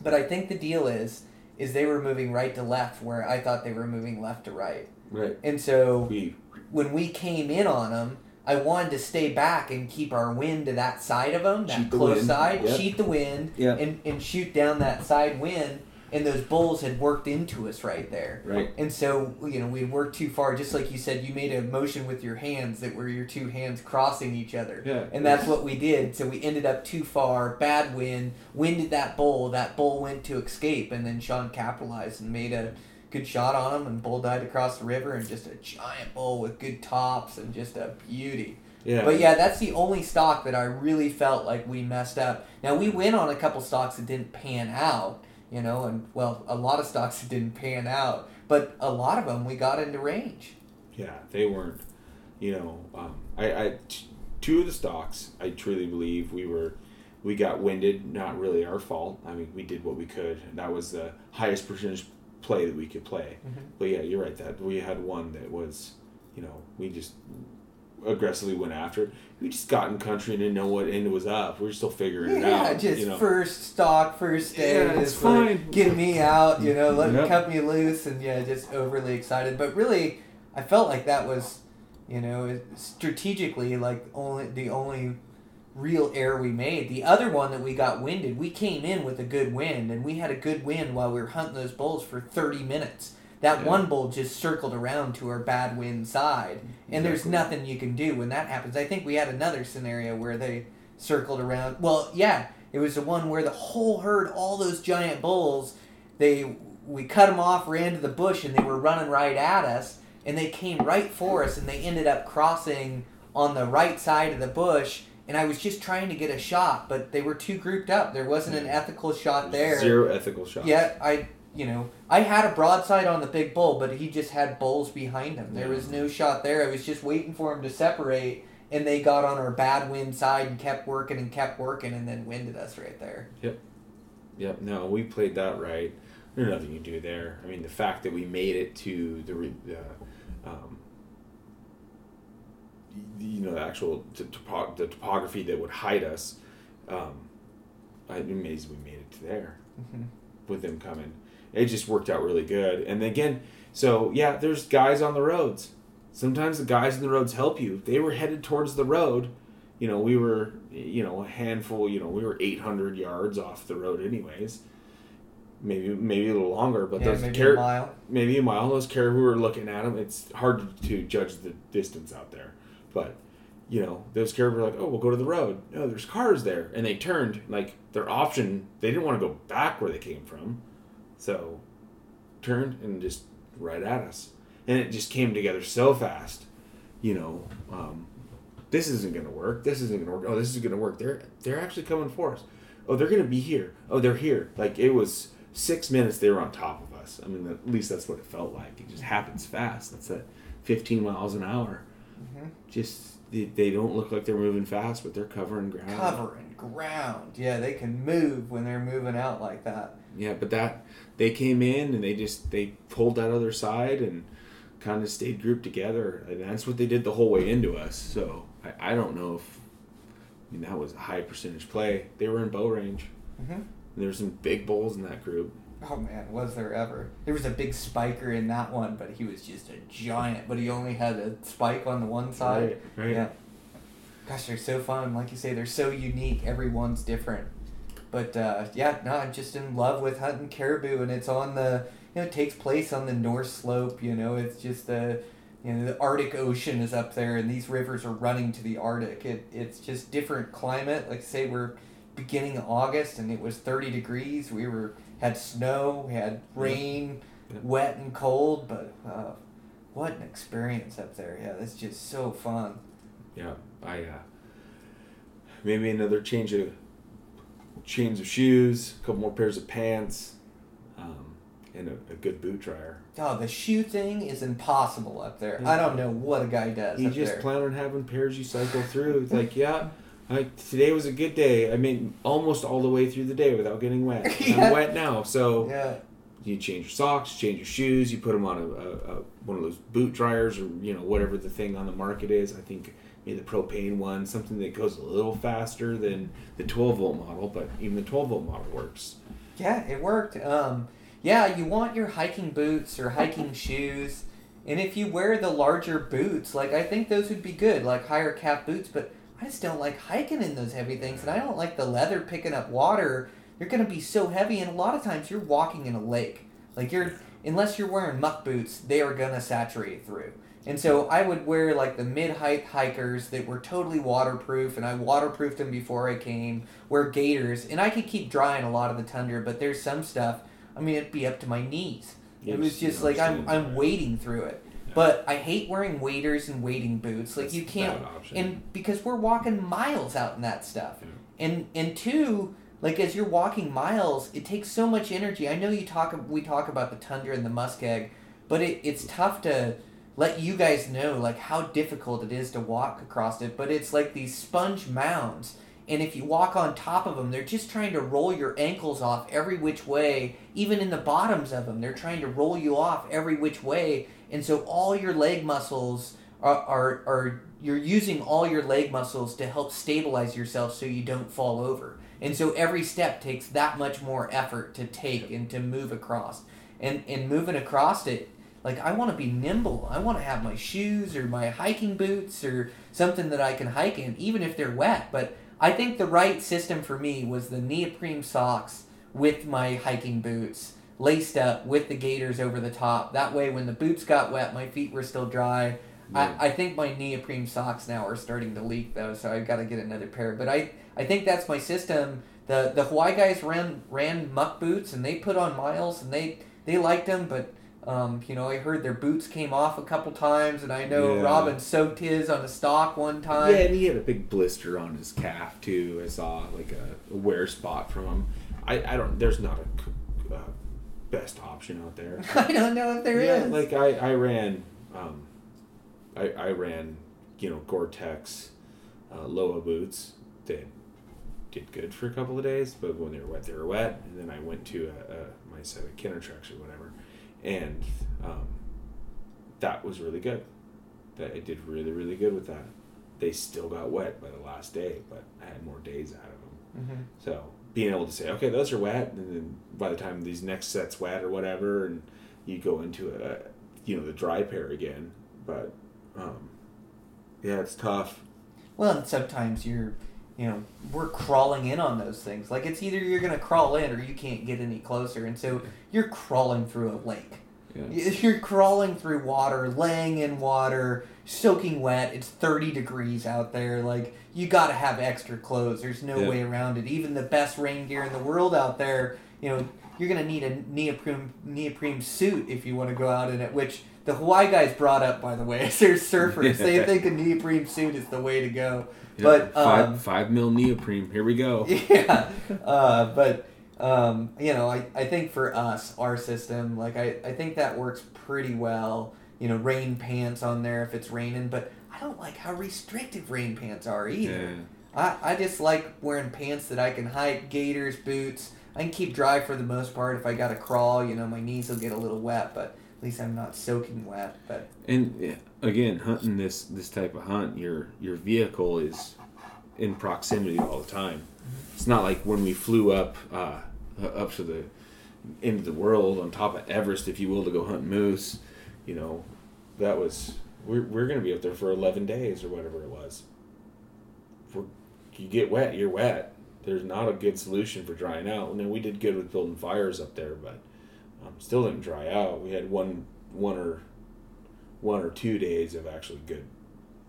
But I think the deal is is they were moving right to left where I thought they were moving left to right. Right. And so We when we came in on them, I wanted to stay back and keep our wind to that side of them, that Cheat close side, Yep. cheat the wind, Yep. and, and shoot down that side wind. And those bulls had worked into us right there. right. And so, you know, we worked too far. Just like you said, you made a motion with your hands that were your two hands crossing each other. Yeah. And that's what we did. So we ended up too far, bad wind, winded that bull. That bull went to escape, and then Sean capitalized and made a good shot on him, and bull died across the river, and just a giant bull with good tops and just a beauty. Yeah. But yeah, that's the only stalk that I really felt like we messed up. Now we went on a couple stalks that didn't pan out, you know, and well, a lot of stalks didn't pan out, but a lot of them we got into range. Yeah, they weren't. You know, um, I, I t- two of the stalks. I truly believe we were, we got winded. Not really our fault. I mean, we did what we could, and that was the highest percentage play that we could play. Mhm. But yeah, you're right. That we had one that was, you know, we just aggressively went after it. We just got in country and didn't know what end was up. We were still figuring it out. Yeah, just you know. first stalk, first day, Yeah, it's just like, fine. get me out, you know, let Yep. cut me loose, and yeah, just overly excited. But really, I felt like that was, you know, strategically like only the only real error we made. The other one that we got winded, we came in with a good wind, and we had a good wind while we were hunting those bulls for thirty minutes. That Yeah. one bull just circled around to our bad wind side, and there's nothing you can do when that happens. I think we had another scenario where they circled around. Well, yeah, it was the one where the whole herd, all those giant bulls, they we cut them off, ran to the bush, and they were running right at us, and they came right for us, and they ended up crossing on the right side of the bush. And I was just trying to get a shot, but they were too grouped up. There wasn't an ethical shot there. Zero ethical shot. Yeah, I you know I had a broadside on the big bull, but he just had bulls behind him. There was no shot there. I was just waiting for him to separate, and they got on our bad wind side and kept working and kept working, and then winded us right there. Yep. Yep. No, we played that right. There's nothing you do there. I mean, the fact that we made it to the, uh, um, you know, the actual t- topo- the topography that would hide us. Um, I'm amazed we made it to there Mhm. with them coming. It just worked out really good. And again, so yeah, there's guys on the roads. Sometimes the guys on the roads help you. They were headed towards the road. You know, we were, you know, a handful. You know, we were 800 yards off the road, anyways. Maybe, maybe a little longer, but Yeah, those maybe car- a mile. maybe a mile. Those caribou were looking at them. It's hard to judge the distance out there, but you know, those caribou were like, "Oh, we'll go to the road." No, there's cars there, and they turned. Like their option, they didn't want to go back where they came from, so turned and just right at us, and it just came together so fast. You know, um, this isn't gonna work. This isn't gonna work. Oh, this is gonna work. They're they're actually coming for us. Oh, they're gonna be here. Oh, they're here. Like it was six minutes. They were on top of us. I mean, at least that's what it felt like. It just happens fast. That's at 15 miles an hour. Mhm. Just they, they don't look like they're moving fast, but they're covering ground. Covering ground. Yeah, they can move when they're moving out like that. Yeah, but that they came in and they just they pulled that other side and kind of stayed grouped together, and that's what they did the whole way into us. So I, I don't know if I mean that was a high percentage play. They were in bow range. Mhm. There were some big bulls in that group. Oh man, was there ever? There was a big spiker in that one, but he was just a giant. But he only had a spike on the one side. Right, right. Yeah. Gosh, they're so fun. Like you say, they're so unique. Everyone's different. But uh, yeah, no, I'm just in love with hunting caribou, and it's on the you know it takes place on the North Slope. You know, it's just the you know the Arctic Ocean is up there, and these rivers are running to the Arctic. It it's just different climate. Like say, we're beginning of August and it was 30 degrees. We were had snow, we had rain, Yeah. wet and cold, but uh, what an experience up there. Yeah, that's just so fun. Yeah, I uh, maybe another change of change of shoes, a couple more pairs of pants, um, and a, a good boot dryer. Oh, the shoe thing is impossible up there. I don't know what a guy does You up just there. plan on having pairs you cycle through. It's like, yeah, I, today was a good day. I mean, almost all the way through the day without getting wet. Yeah. I'm wet now, so yeah. you change your socks, change your shoes, you put them on a, a, a one of those boot dryers or you know whatever the thing on the market is. I think maybe the propane one, something that goes a little faster than the 12 volt model, but even the 12 volt model works. Yeah, it worked. Um, yeah, you want your hiking boots or hiking shoes, and if you wear the larger boots, like I think those would be good, like higher cap boots. But I just don't like hiking in those heavy things, and I don't like the leather picking up water. They're gonna be so heavy, and a lot of times you're walking in a lake. Like you're, unless you're wearing muck boots, they are gonna saturate through. And so I would wear like the mid height hikers that were totally waterproof, and I waterproofed them before I came. Wear gaiters, and I could keep drying a lot of the tundra, but there's some stuff. I mean, it'd be up to my knees. Yeah, it was just like I'm I'm wading through it. But I hate wearing waders and wading boots. Like That's you can't, and because we're walking miles out in that stuff, Yeah. and and two, like as you're walking miles, it takes so much energy. I know you talk we talk about the tundra and the muskeg, but it, it's tough to let you guys know like how difficult it is to walk across it. But it's like these sponge mounds, and if you walk on top of them, they're just trying to roll your ankles off every which way. Even in the bottoms of them, they're trying to roll you off every which way, and so all your leg muscles are are, are you're using all your leg muscles to help stabilize yourself so you don't fall over. And so every step takes that much more effort to take and to move across. And and moving across it, like I want to be nimble. I want to have my shoes or my hiking boots or something that I can hike in, even if they're wet. But I think the right system for me was the neoprene socks with my hiking boots laced up with the gaiters over the top. That way, when the boots got wet, my feet were still dry. Yeah. I, I think my neoprene socks now are starting to leak though, so I've got to get another pair. But I, I think that's my system. The the Hawaii guys ran ran muck boots and they put on miles and they they liked them, but um, you know I heard their boots came off a couple times, and I know Yeah. Robin soaked his on a stalk one time. Yeah, and he had a big blister on his calf too. I saw like a, a wear spot from him. I, I don't. There's not a uh, best option out there. I don't know if there is. yeah, like I I ran, um, I I ran, you know, Gore-Tex, uh, Lowa boots They did good for a couple of days, but when they were wet, they were wet. And then I went to a, a my set of Kenetreks or whatever, and um, that was really good. That it did really really good with that. They still got wet by the last day, but I had more days out of them. Mhm. So being able to say, okay, those are wet, and then by the time these next sets wet or whatever, and you go into a, you know, the dry pair again. But um, yeah, it's tough. Well, and sometimes you're, you know, we're crawling in on those things. Like it's either you're gonna crawl in or you can't get any closer, and so you're crawling through a lake. Yeah. You're crawling through water, laying in water, soaking wet. It's 30 degrees out there. Like, you gotta have extra clothes. There's no Yeah. way around it. Even the best rain gear in the world out there, you know, you're gonna need a neoprene, neoprene suit if you wanna go out in it, which the Hawaii guys brought up, by the way, as they're surfers. they think a neoprene suit is the way to go. But, five um, five mil neoprene. Here we go. yeah uh, but um, you know I, I think for us our system like I, I think that works pretty well you know rain pants on there if it's raining but i don't like how restrictive rain pants are either Yeah. I, I just like wearing pants that i can hike gaiters boots i can keep dry for the most part if i gotta crawl you know my knees will get a little wet but at least i'm not soaking wet but And yeah, again, hunting this this type of hunt, your your vehicle is in proximity all the time. It's not like when we flew up uh, up to the end of the world on top of Everest, if you will, to go hunt moose. You know, that was we're we're gonna be up there for eleven days or whatever it was. For you get wet, you're wet. There's not a good solution for drying out. And then we did good with building fires up there, but um, still didn't dry out. We had one one or one or two days of actually good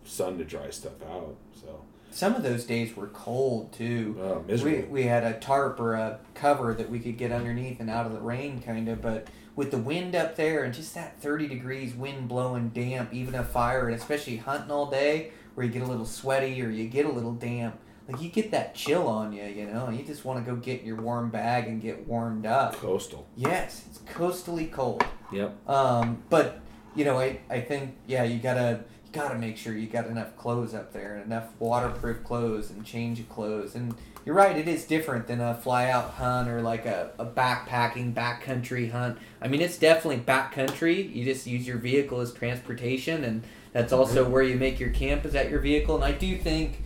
sun to dry stuff out. So some of those days were cold too. Oh, we, we had a tarp or a cover that we could get underneath and out of the rain, kind of. But with the wind up there and just that 30 degrees wind blowing damp, even a fire, and especially hunting all day where you get a little sweaty or you get a little damp, like you get that chill on you, you know, and you just want to go get in your warm bag and get warmed up. Coastal. Yes, it's coastally cold. Yep. Um, but you know, I, I think yeah, you gotta you gotta make sure you got enough clothes up there and enough waterproof clothes and change of clothes. And you're right, it is different than a fly out hunt or like a, a backpacking backcountry hunt. I mean, it's definitely backcountry. You just use your vehicle as transportation, and that's mm-hmm. also where you make your camp is at your vehicle. And I do think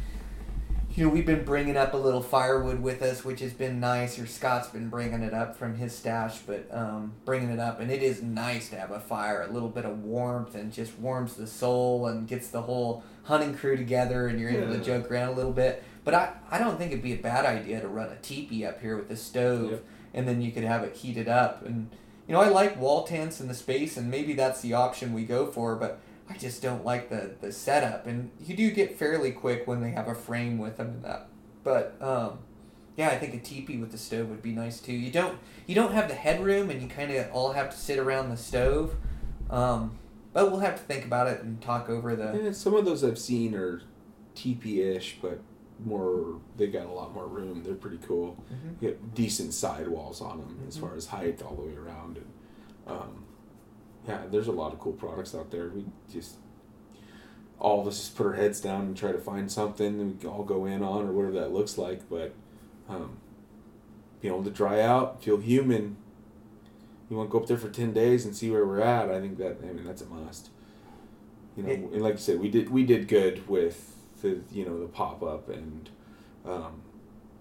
you know, we've been bringing up a little firewood with us, which has been nice. Or Scott's been bringing it up from his stash, but um, bringing it up, and it is nice to have a fire, a little bit of warmth, and just warms the soul and gets the whole hunting crew together, and you're able to joke around a little bit. But I, I don't think it'd be a bad idea to run a teepee up here with a stove, Yep. and then you could have it heated up. And you know, I like wall tents and the space, and maybe that's the option we go for, but. I just don't like the, the setup, and you do get fairly quick when they have a frame with them and that. But um, yeah, I think a teepee with the stove would be nice too. You don't you don't have the headroom, and you kind of all have to sit around the stove. Um, but we'll have to think about it and talk over the. Yeah, some of those I've seen are TP-ish, but more. They got a lot more room. They're pretty cool. Mhm. You get decent sidewalls on them as Mhm. far as height all the way around, and um, yeah, there's a lot of cool products out there. We just all of us just put our heads down and try to find something and we can all go in on or whatever that looks like. But um, being able to dry out, feel human. You want to go up there for ten days and see where we're at. I think that I mean that's a must. You know, and like you said, we did we did good with the you know the pop up and um,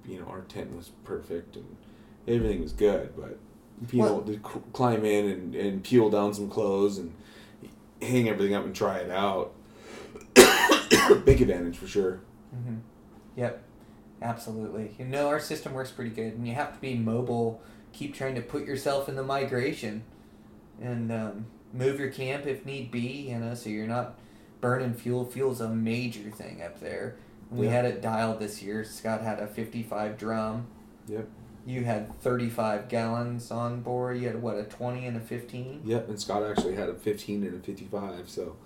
you know our tent was perfect and everything was good, but you know to c- climb in and, and peel down some clothes and hang everything up and try it out. Big advantage for sure. hmm Yep, absolutely. You know, our system works pretty good, and you have to be mobile. Keep trying to put yourself in the migration, and um, move your camp if need be. You know, so you're not burning fuel. Fuel's a major thing up there. We Yeah. had it dialed this year. Scott had a 55 drum. Yep. You had 35 gallons on board. You had what a 20 and a 15. Yep, and Scott actually had a 15 and a 55, so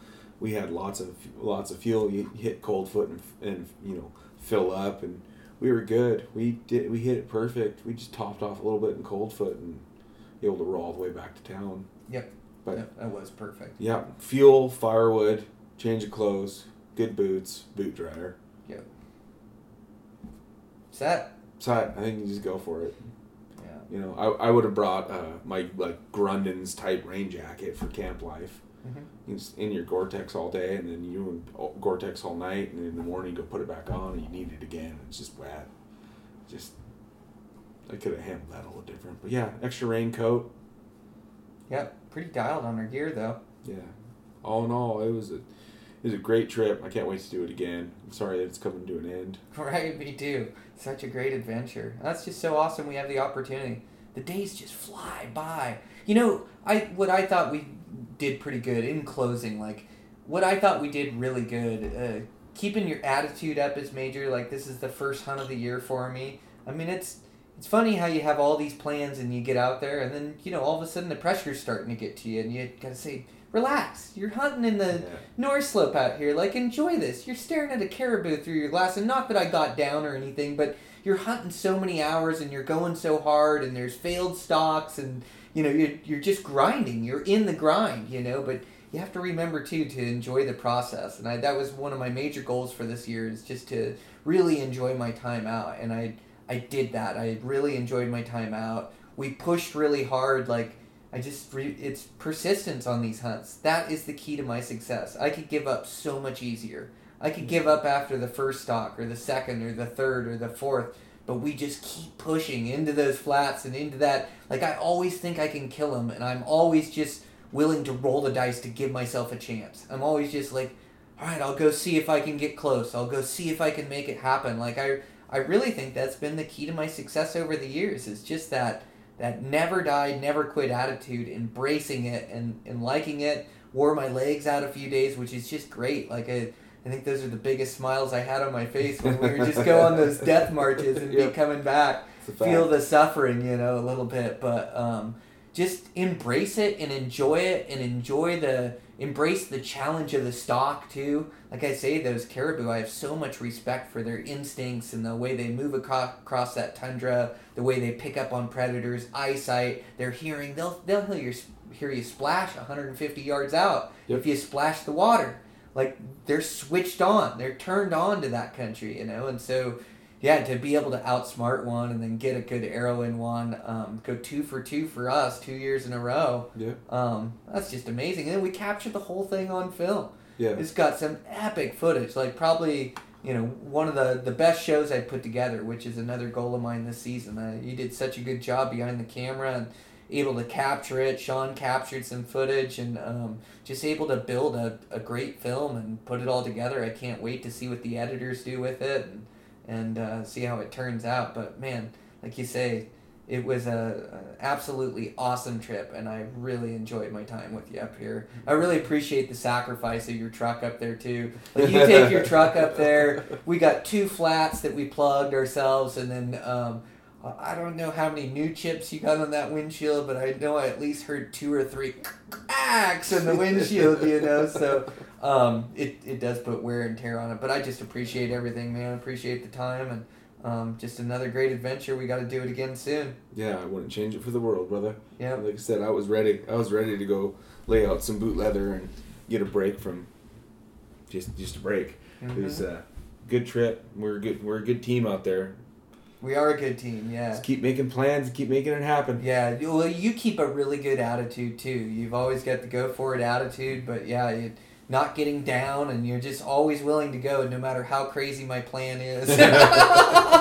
we had lots of lots of fuel. You hit Coldfoot and, and you know fill up, and we were good. We did we hit it perfect. We just topped off a little bit in Coldfoot and able to roll all the way back to town. Yep. But Yep, that was perfect. yeah, fuel, firewood, change of clothes, good boots, boot dryer. Yep. Set. So I, I think you just go for it. Yeah. You know, I, I would have brought uh, my like Grundens type rain jacket for camp life. Mhm. You in your Gore-Tex all day, and then you in Gore-Tex all night, and in the morning you go put it back on, and you need it again. It's just wet. Just I could have handled that a little different, but yeah, extra raincoat. Yep. Pretty dialed on our gear though. Yeah, all in all, it was a it was a great trip. I can't wait to do it again. I'm sorry that it's coming to an end. Right, me too. Such a great adventure. That's just so awesome. We have the opportunity. The days just fly by. You know, I what I thought we did pretty good in closing. Like, what I thought we did really good. Uh, keeping your attitude up is major. Like, this is the first hunt of the year for me. I mean, it's it's funny how you have all these plans and you get out there, and then you know all of a sudden the pressure's starting to get to you, and you gotta say, relax. You're hunting in the Yeah. North Slope out here. Like, enjoy this. You're staring at a caribou through your glass, and not that I got down or anything, but you're hunting so many hours and you're going so hard, and there's failed stalks, and you know you're you're just grinding. You're in the grind, you know. But you have to remember too to enjoy the process, and I, that was one of my major goals for this year is just to really enjoy my time out, and I I did that. I really enjoyed my time out. We pushed really hard, like. I just re- it's persistence on these hunts. That is the key to my success. I could give up so much easier. I could give up after the first stalk or the second or the third or the fourth, but we just keep pushing into those flats and into that. Like I always think I can kill them, and I'm always just willing to roll the dice to give myself a chance. I'm always just like, all right, I'll go see if I can get close. I'll go see if I can make it happen. Like I, I really think that's been the key to my success over the years. Is just that that never died, never quit attitude, embracing it and, and liking it. Wore my legs out a few days, which is just great. Like I, I think those are the biggest smiles I had on my face when we were just go on those death marches and be coming back, It's a fact. feel the suffering, you know, a little bit, but um, just embrace it and enjoy it and enjoy the embrace the challenge of the stalk too. Like I say, those caribou, I have so much respect for their instincts and the way they move across, that tundra, the way they pick up on predators, eyesight, their hearing. They'll they'll hear you, hear you splash 150 yards out Yep. if you splash the water. Like they're switched on, they're turned on to that country, you know, and so yeah, to be able to outsmart one and then get a good arrow in one, um, go two for two for us two years in a row. Yeah. Um, that's just amazing. And then we captured the whole thing on film. Yeah. It's got some epic footage, like probably you know one of the the best shows I put together, which is another goal of mine this season. Uh, you did such a good job behind the camera and able to capture it. Sean captured some footage and um, just able to build a, a great film and put it all together. I can't wait to see what the editors do with it and and uh, see how it turns out. But man, like you say, it was a, a absolutely awesome trip, and I really enjoyed my time with you up here. I really appreciate the sacrifice of your truck up there too. Like you take your truck up there. We got two flats that we plugged ourselves, and then. Um, I don't know how many new chips you got on that windshield, but I know I at least heard two or three cracks in the windshield, you know. So um, it, it does put wear and tear on it. But I just appreciate everything, man. Appreciate the time and um, just another great adventure. We got to do it again soon. Yeah, I wouldn't change it for the world, brother. Yeah. Like I said, I was ready. I was ready to go lay out some boot leather and get a break from just just a break. It was a good trip. We're a good. We're a good team out there. We are a good team, yeah. Just keep making plans. Keep making it happen. Yeah, you- well, you keep a really good attitude too. You've always got the go for it attitude, but yeah, not getting down, and you're just always willing to go, no matter how crazy my plan is.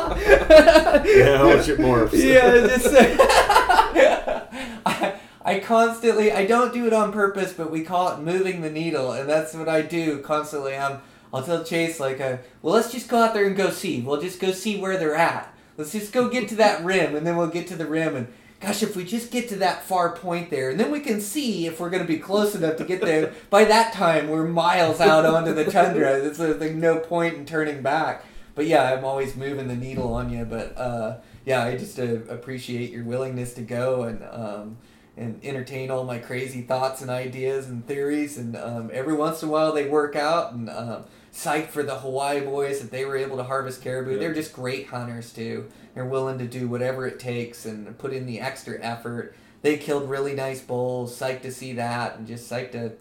Yeah, how much it morphs. yeah, just I, I constantly I don't do it on purpose, but we call it moving the needle, and that's what I do constantly. I'm I'll tell Chase like, uh, well, let's just go out there and go see. We'll just go see where they're at. Let's just go get to that rim, and then we'll get to the rim and. Gosh, if we just get to that far point there, and then we can see if we're going to be close enough to get there. By that time, we're miles out onto the tundra. There's like no point in turning back. But yeah, I'm always moving the needle on you. But uh, yeah, I just uh, appreciate your willingness to go and um, and entertain all my crazy thoughts and ideas and theories. And um, every once in a while, they work out. And um, psyched for the Hawaii boys that they were able to harvest caribou. Yeah. They're just great hunters too. They're willing to do whatever it takes and put in the extra effort. They killed really nice bulls. Psyched to see that, and just psyched to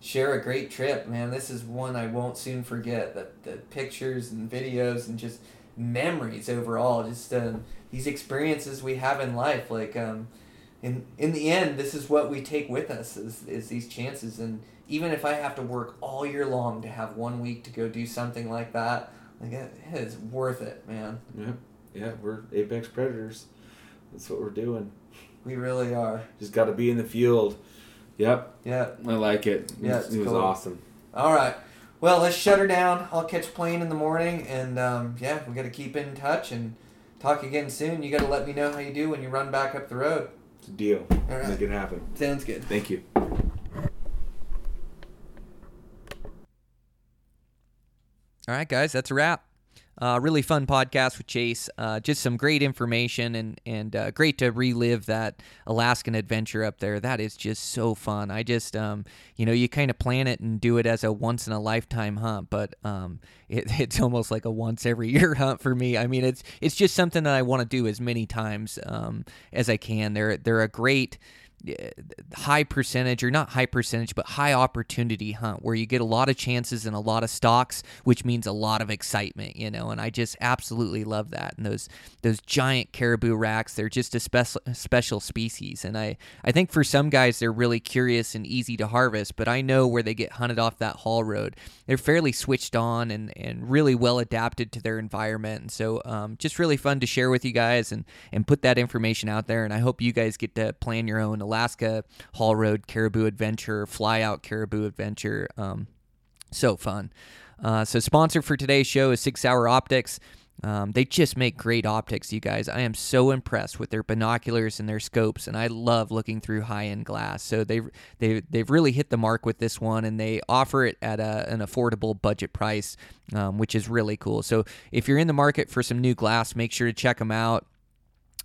share a great trip, man. This is one I won't soon forget. The the pictures and videos and just memories overall. Just um, these experiences we have in life. Like um, in in the end, this is what we take with us is is these chances. And even if I have to work all year long to have one week to go do something like that, like it it is worth it, man. Yeah, yeah, we're apex predators. That's what we're doing. We really are. Just got to be in the field. Yep, Yeah. I like it. Yeah, It was- it was cool. awesome. All right. Well, let's shut her down. I'll catch plane in the morning, and um, yeah, we got to keep in touch and talk again soon. You got to let me know how you do when you run back up the road. It's a deal. All right. Make it happen. Sounds good. Thank you. All right, guys, that's a wrap. Uh, really fun podcast with Chase. Uh, just some great information and and uh, great to relive that Alaskan adventure up there. That is just so fun. I just um, you know you kind of plan it and do it as a once in a lifetime hunt, but um, it, it's almost like a once every year hunt for me. I mean, it's it's just something that I want to do as many times um, as I can. They're they're a great high percentage or not high percentage but high opportunity hunt where you get a lot of chances and a lot of stalks which means a lot of excitement you know and i just absolutely love that. And those those giant caribou racks they're just a special special species. And i i think for some guys they're really curious and easy to harvest but i know where they get hunted off that haul road they're fairly switched on and and really well adapted to their environment. And so um, just really fun to share with you guys and and put that information out there. And i hope you guys get to plan your own alaska Haul road caribou adventure fly out caribou adventure um, so fun uh, so sponsor for today's show is Sig Sauer optics Um, they just make great optics, you guys. I am so impressed with their binoculars and their scopes, and I love looking through high-end glass. So they've they they've really hit the mark with this one, and they offer it at a, an affordable budget price, um, which is really cool. So if you're in the market for some new glass, make sure to check them out.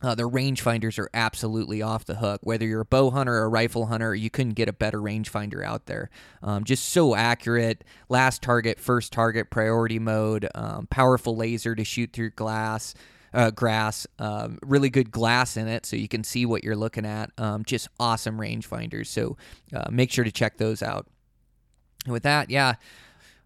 Uh, their rangefinders are absolutely off the hook. Whether you're a bow hunter or a rifle hunter, you couldn't get a better rangefinder out there. Um, just so accurate. Last target, first target, priority mode, um, powerful laser to shoot through glass. Uh, grass, um, really good glass in it, so you can see what you're looking at. Um, just awesome rangefinders. So uh, make sure to check those out. And with that, yeah,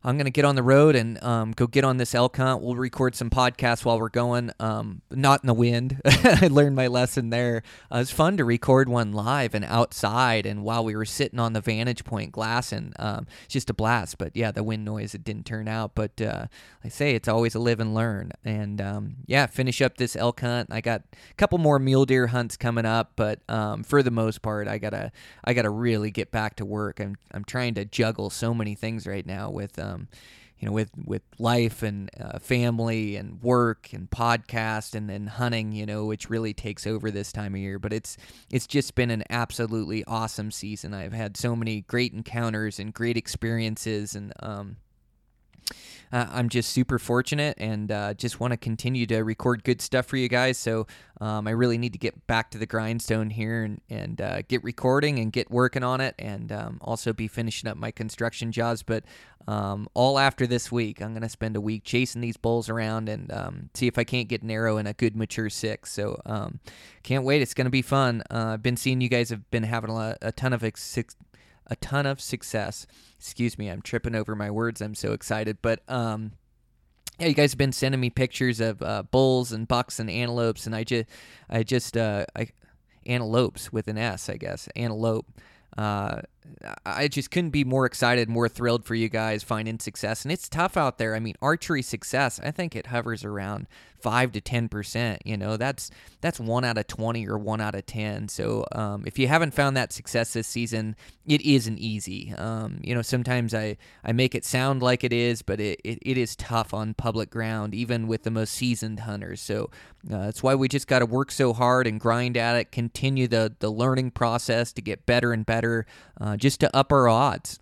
I'm to get on the road and um, go get on this elk hunt. We'll record some podcasts while we're going, um, not in the wind. I learned my lesson there. Uh, it's fun to record one live and outside, and while we were sitting on the vantage point glassing, um, it's just a blast. But yeah, the wind noise, it didn't turn out. But uh, I say it's always a live and learn. And um, yeah, finish up this elk hunt. I got a couple more mule deer hunts coming up, but um, for the most part, I gotta I gotta really get back to work. I'm I'm trying to juggle so many things right now with um, you know, with with life and uh, family and work and podcast and then hunting, you know, which really takes over this time of year. But it's it's just been an absolutely awesome season. I've had so many great encounters and great experiences, and um, uh, I'm just super fortunate and uh, just want to continue to record good stuff for you guys. So um, I really need to get back to the grindstone here and, and uh, get recording and get working on it and um, also be finishing up my construction jobs. But um, all after this week, I'm going to spend a week chasing these bulls around and um, see if I can't get an arrow in a good mature six. So um, can't wait. It's going to be fun. Uh, I've been seeing you guys have been having a, a ton of ex- a ton of success. Excuse me, I'm tripping over my words. I'm so excited. But um, yeah, you guys have been sending me pictures of uh, bulls and bucks and antelopes, and I just, I just, uh, I, antelopes with an S, I guess, antelope. Uh, I just couldn't be more excited, more thrilled for you guys finding success. And it's tough out there. I mean, archery success, I think it hovers around five to ten percent. You know, that's that's one out of twenty or one out of ten. So um, if you haven't found that success this season, it isn't easy. Um, you know, sometimes I I make it sound like it is, but it, it, it is tough on public ground, even with the most seasoned hunters. So uh, that's why we just got to work so hard and grind at it, continue the the learning process to get better and better. Just to up our odds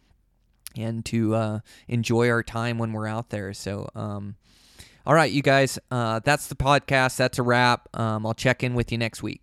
and to uh, enjoy our time when we're out there. So, um, all right, you guys, uh, that's the podcast. That's a wrap. Um, I'll check in with you next week.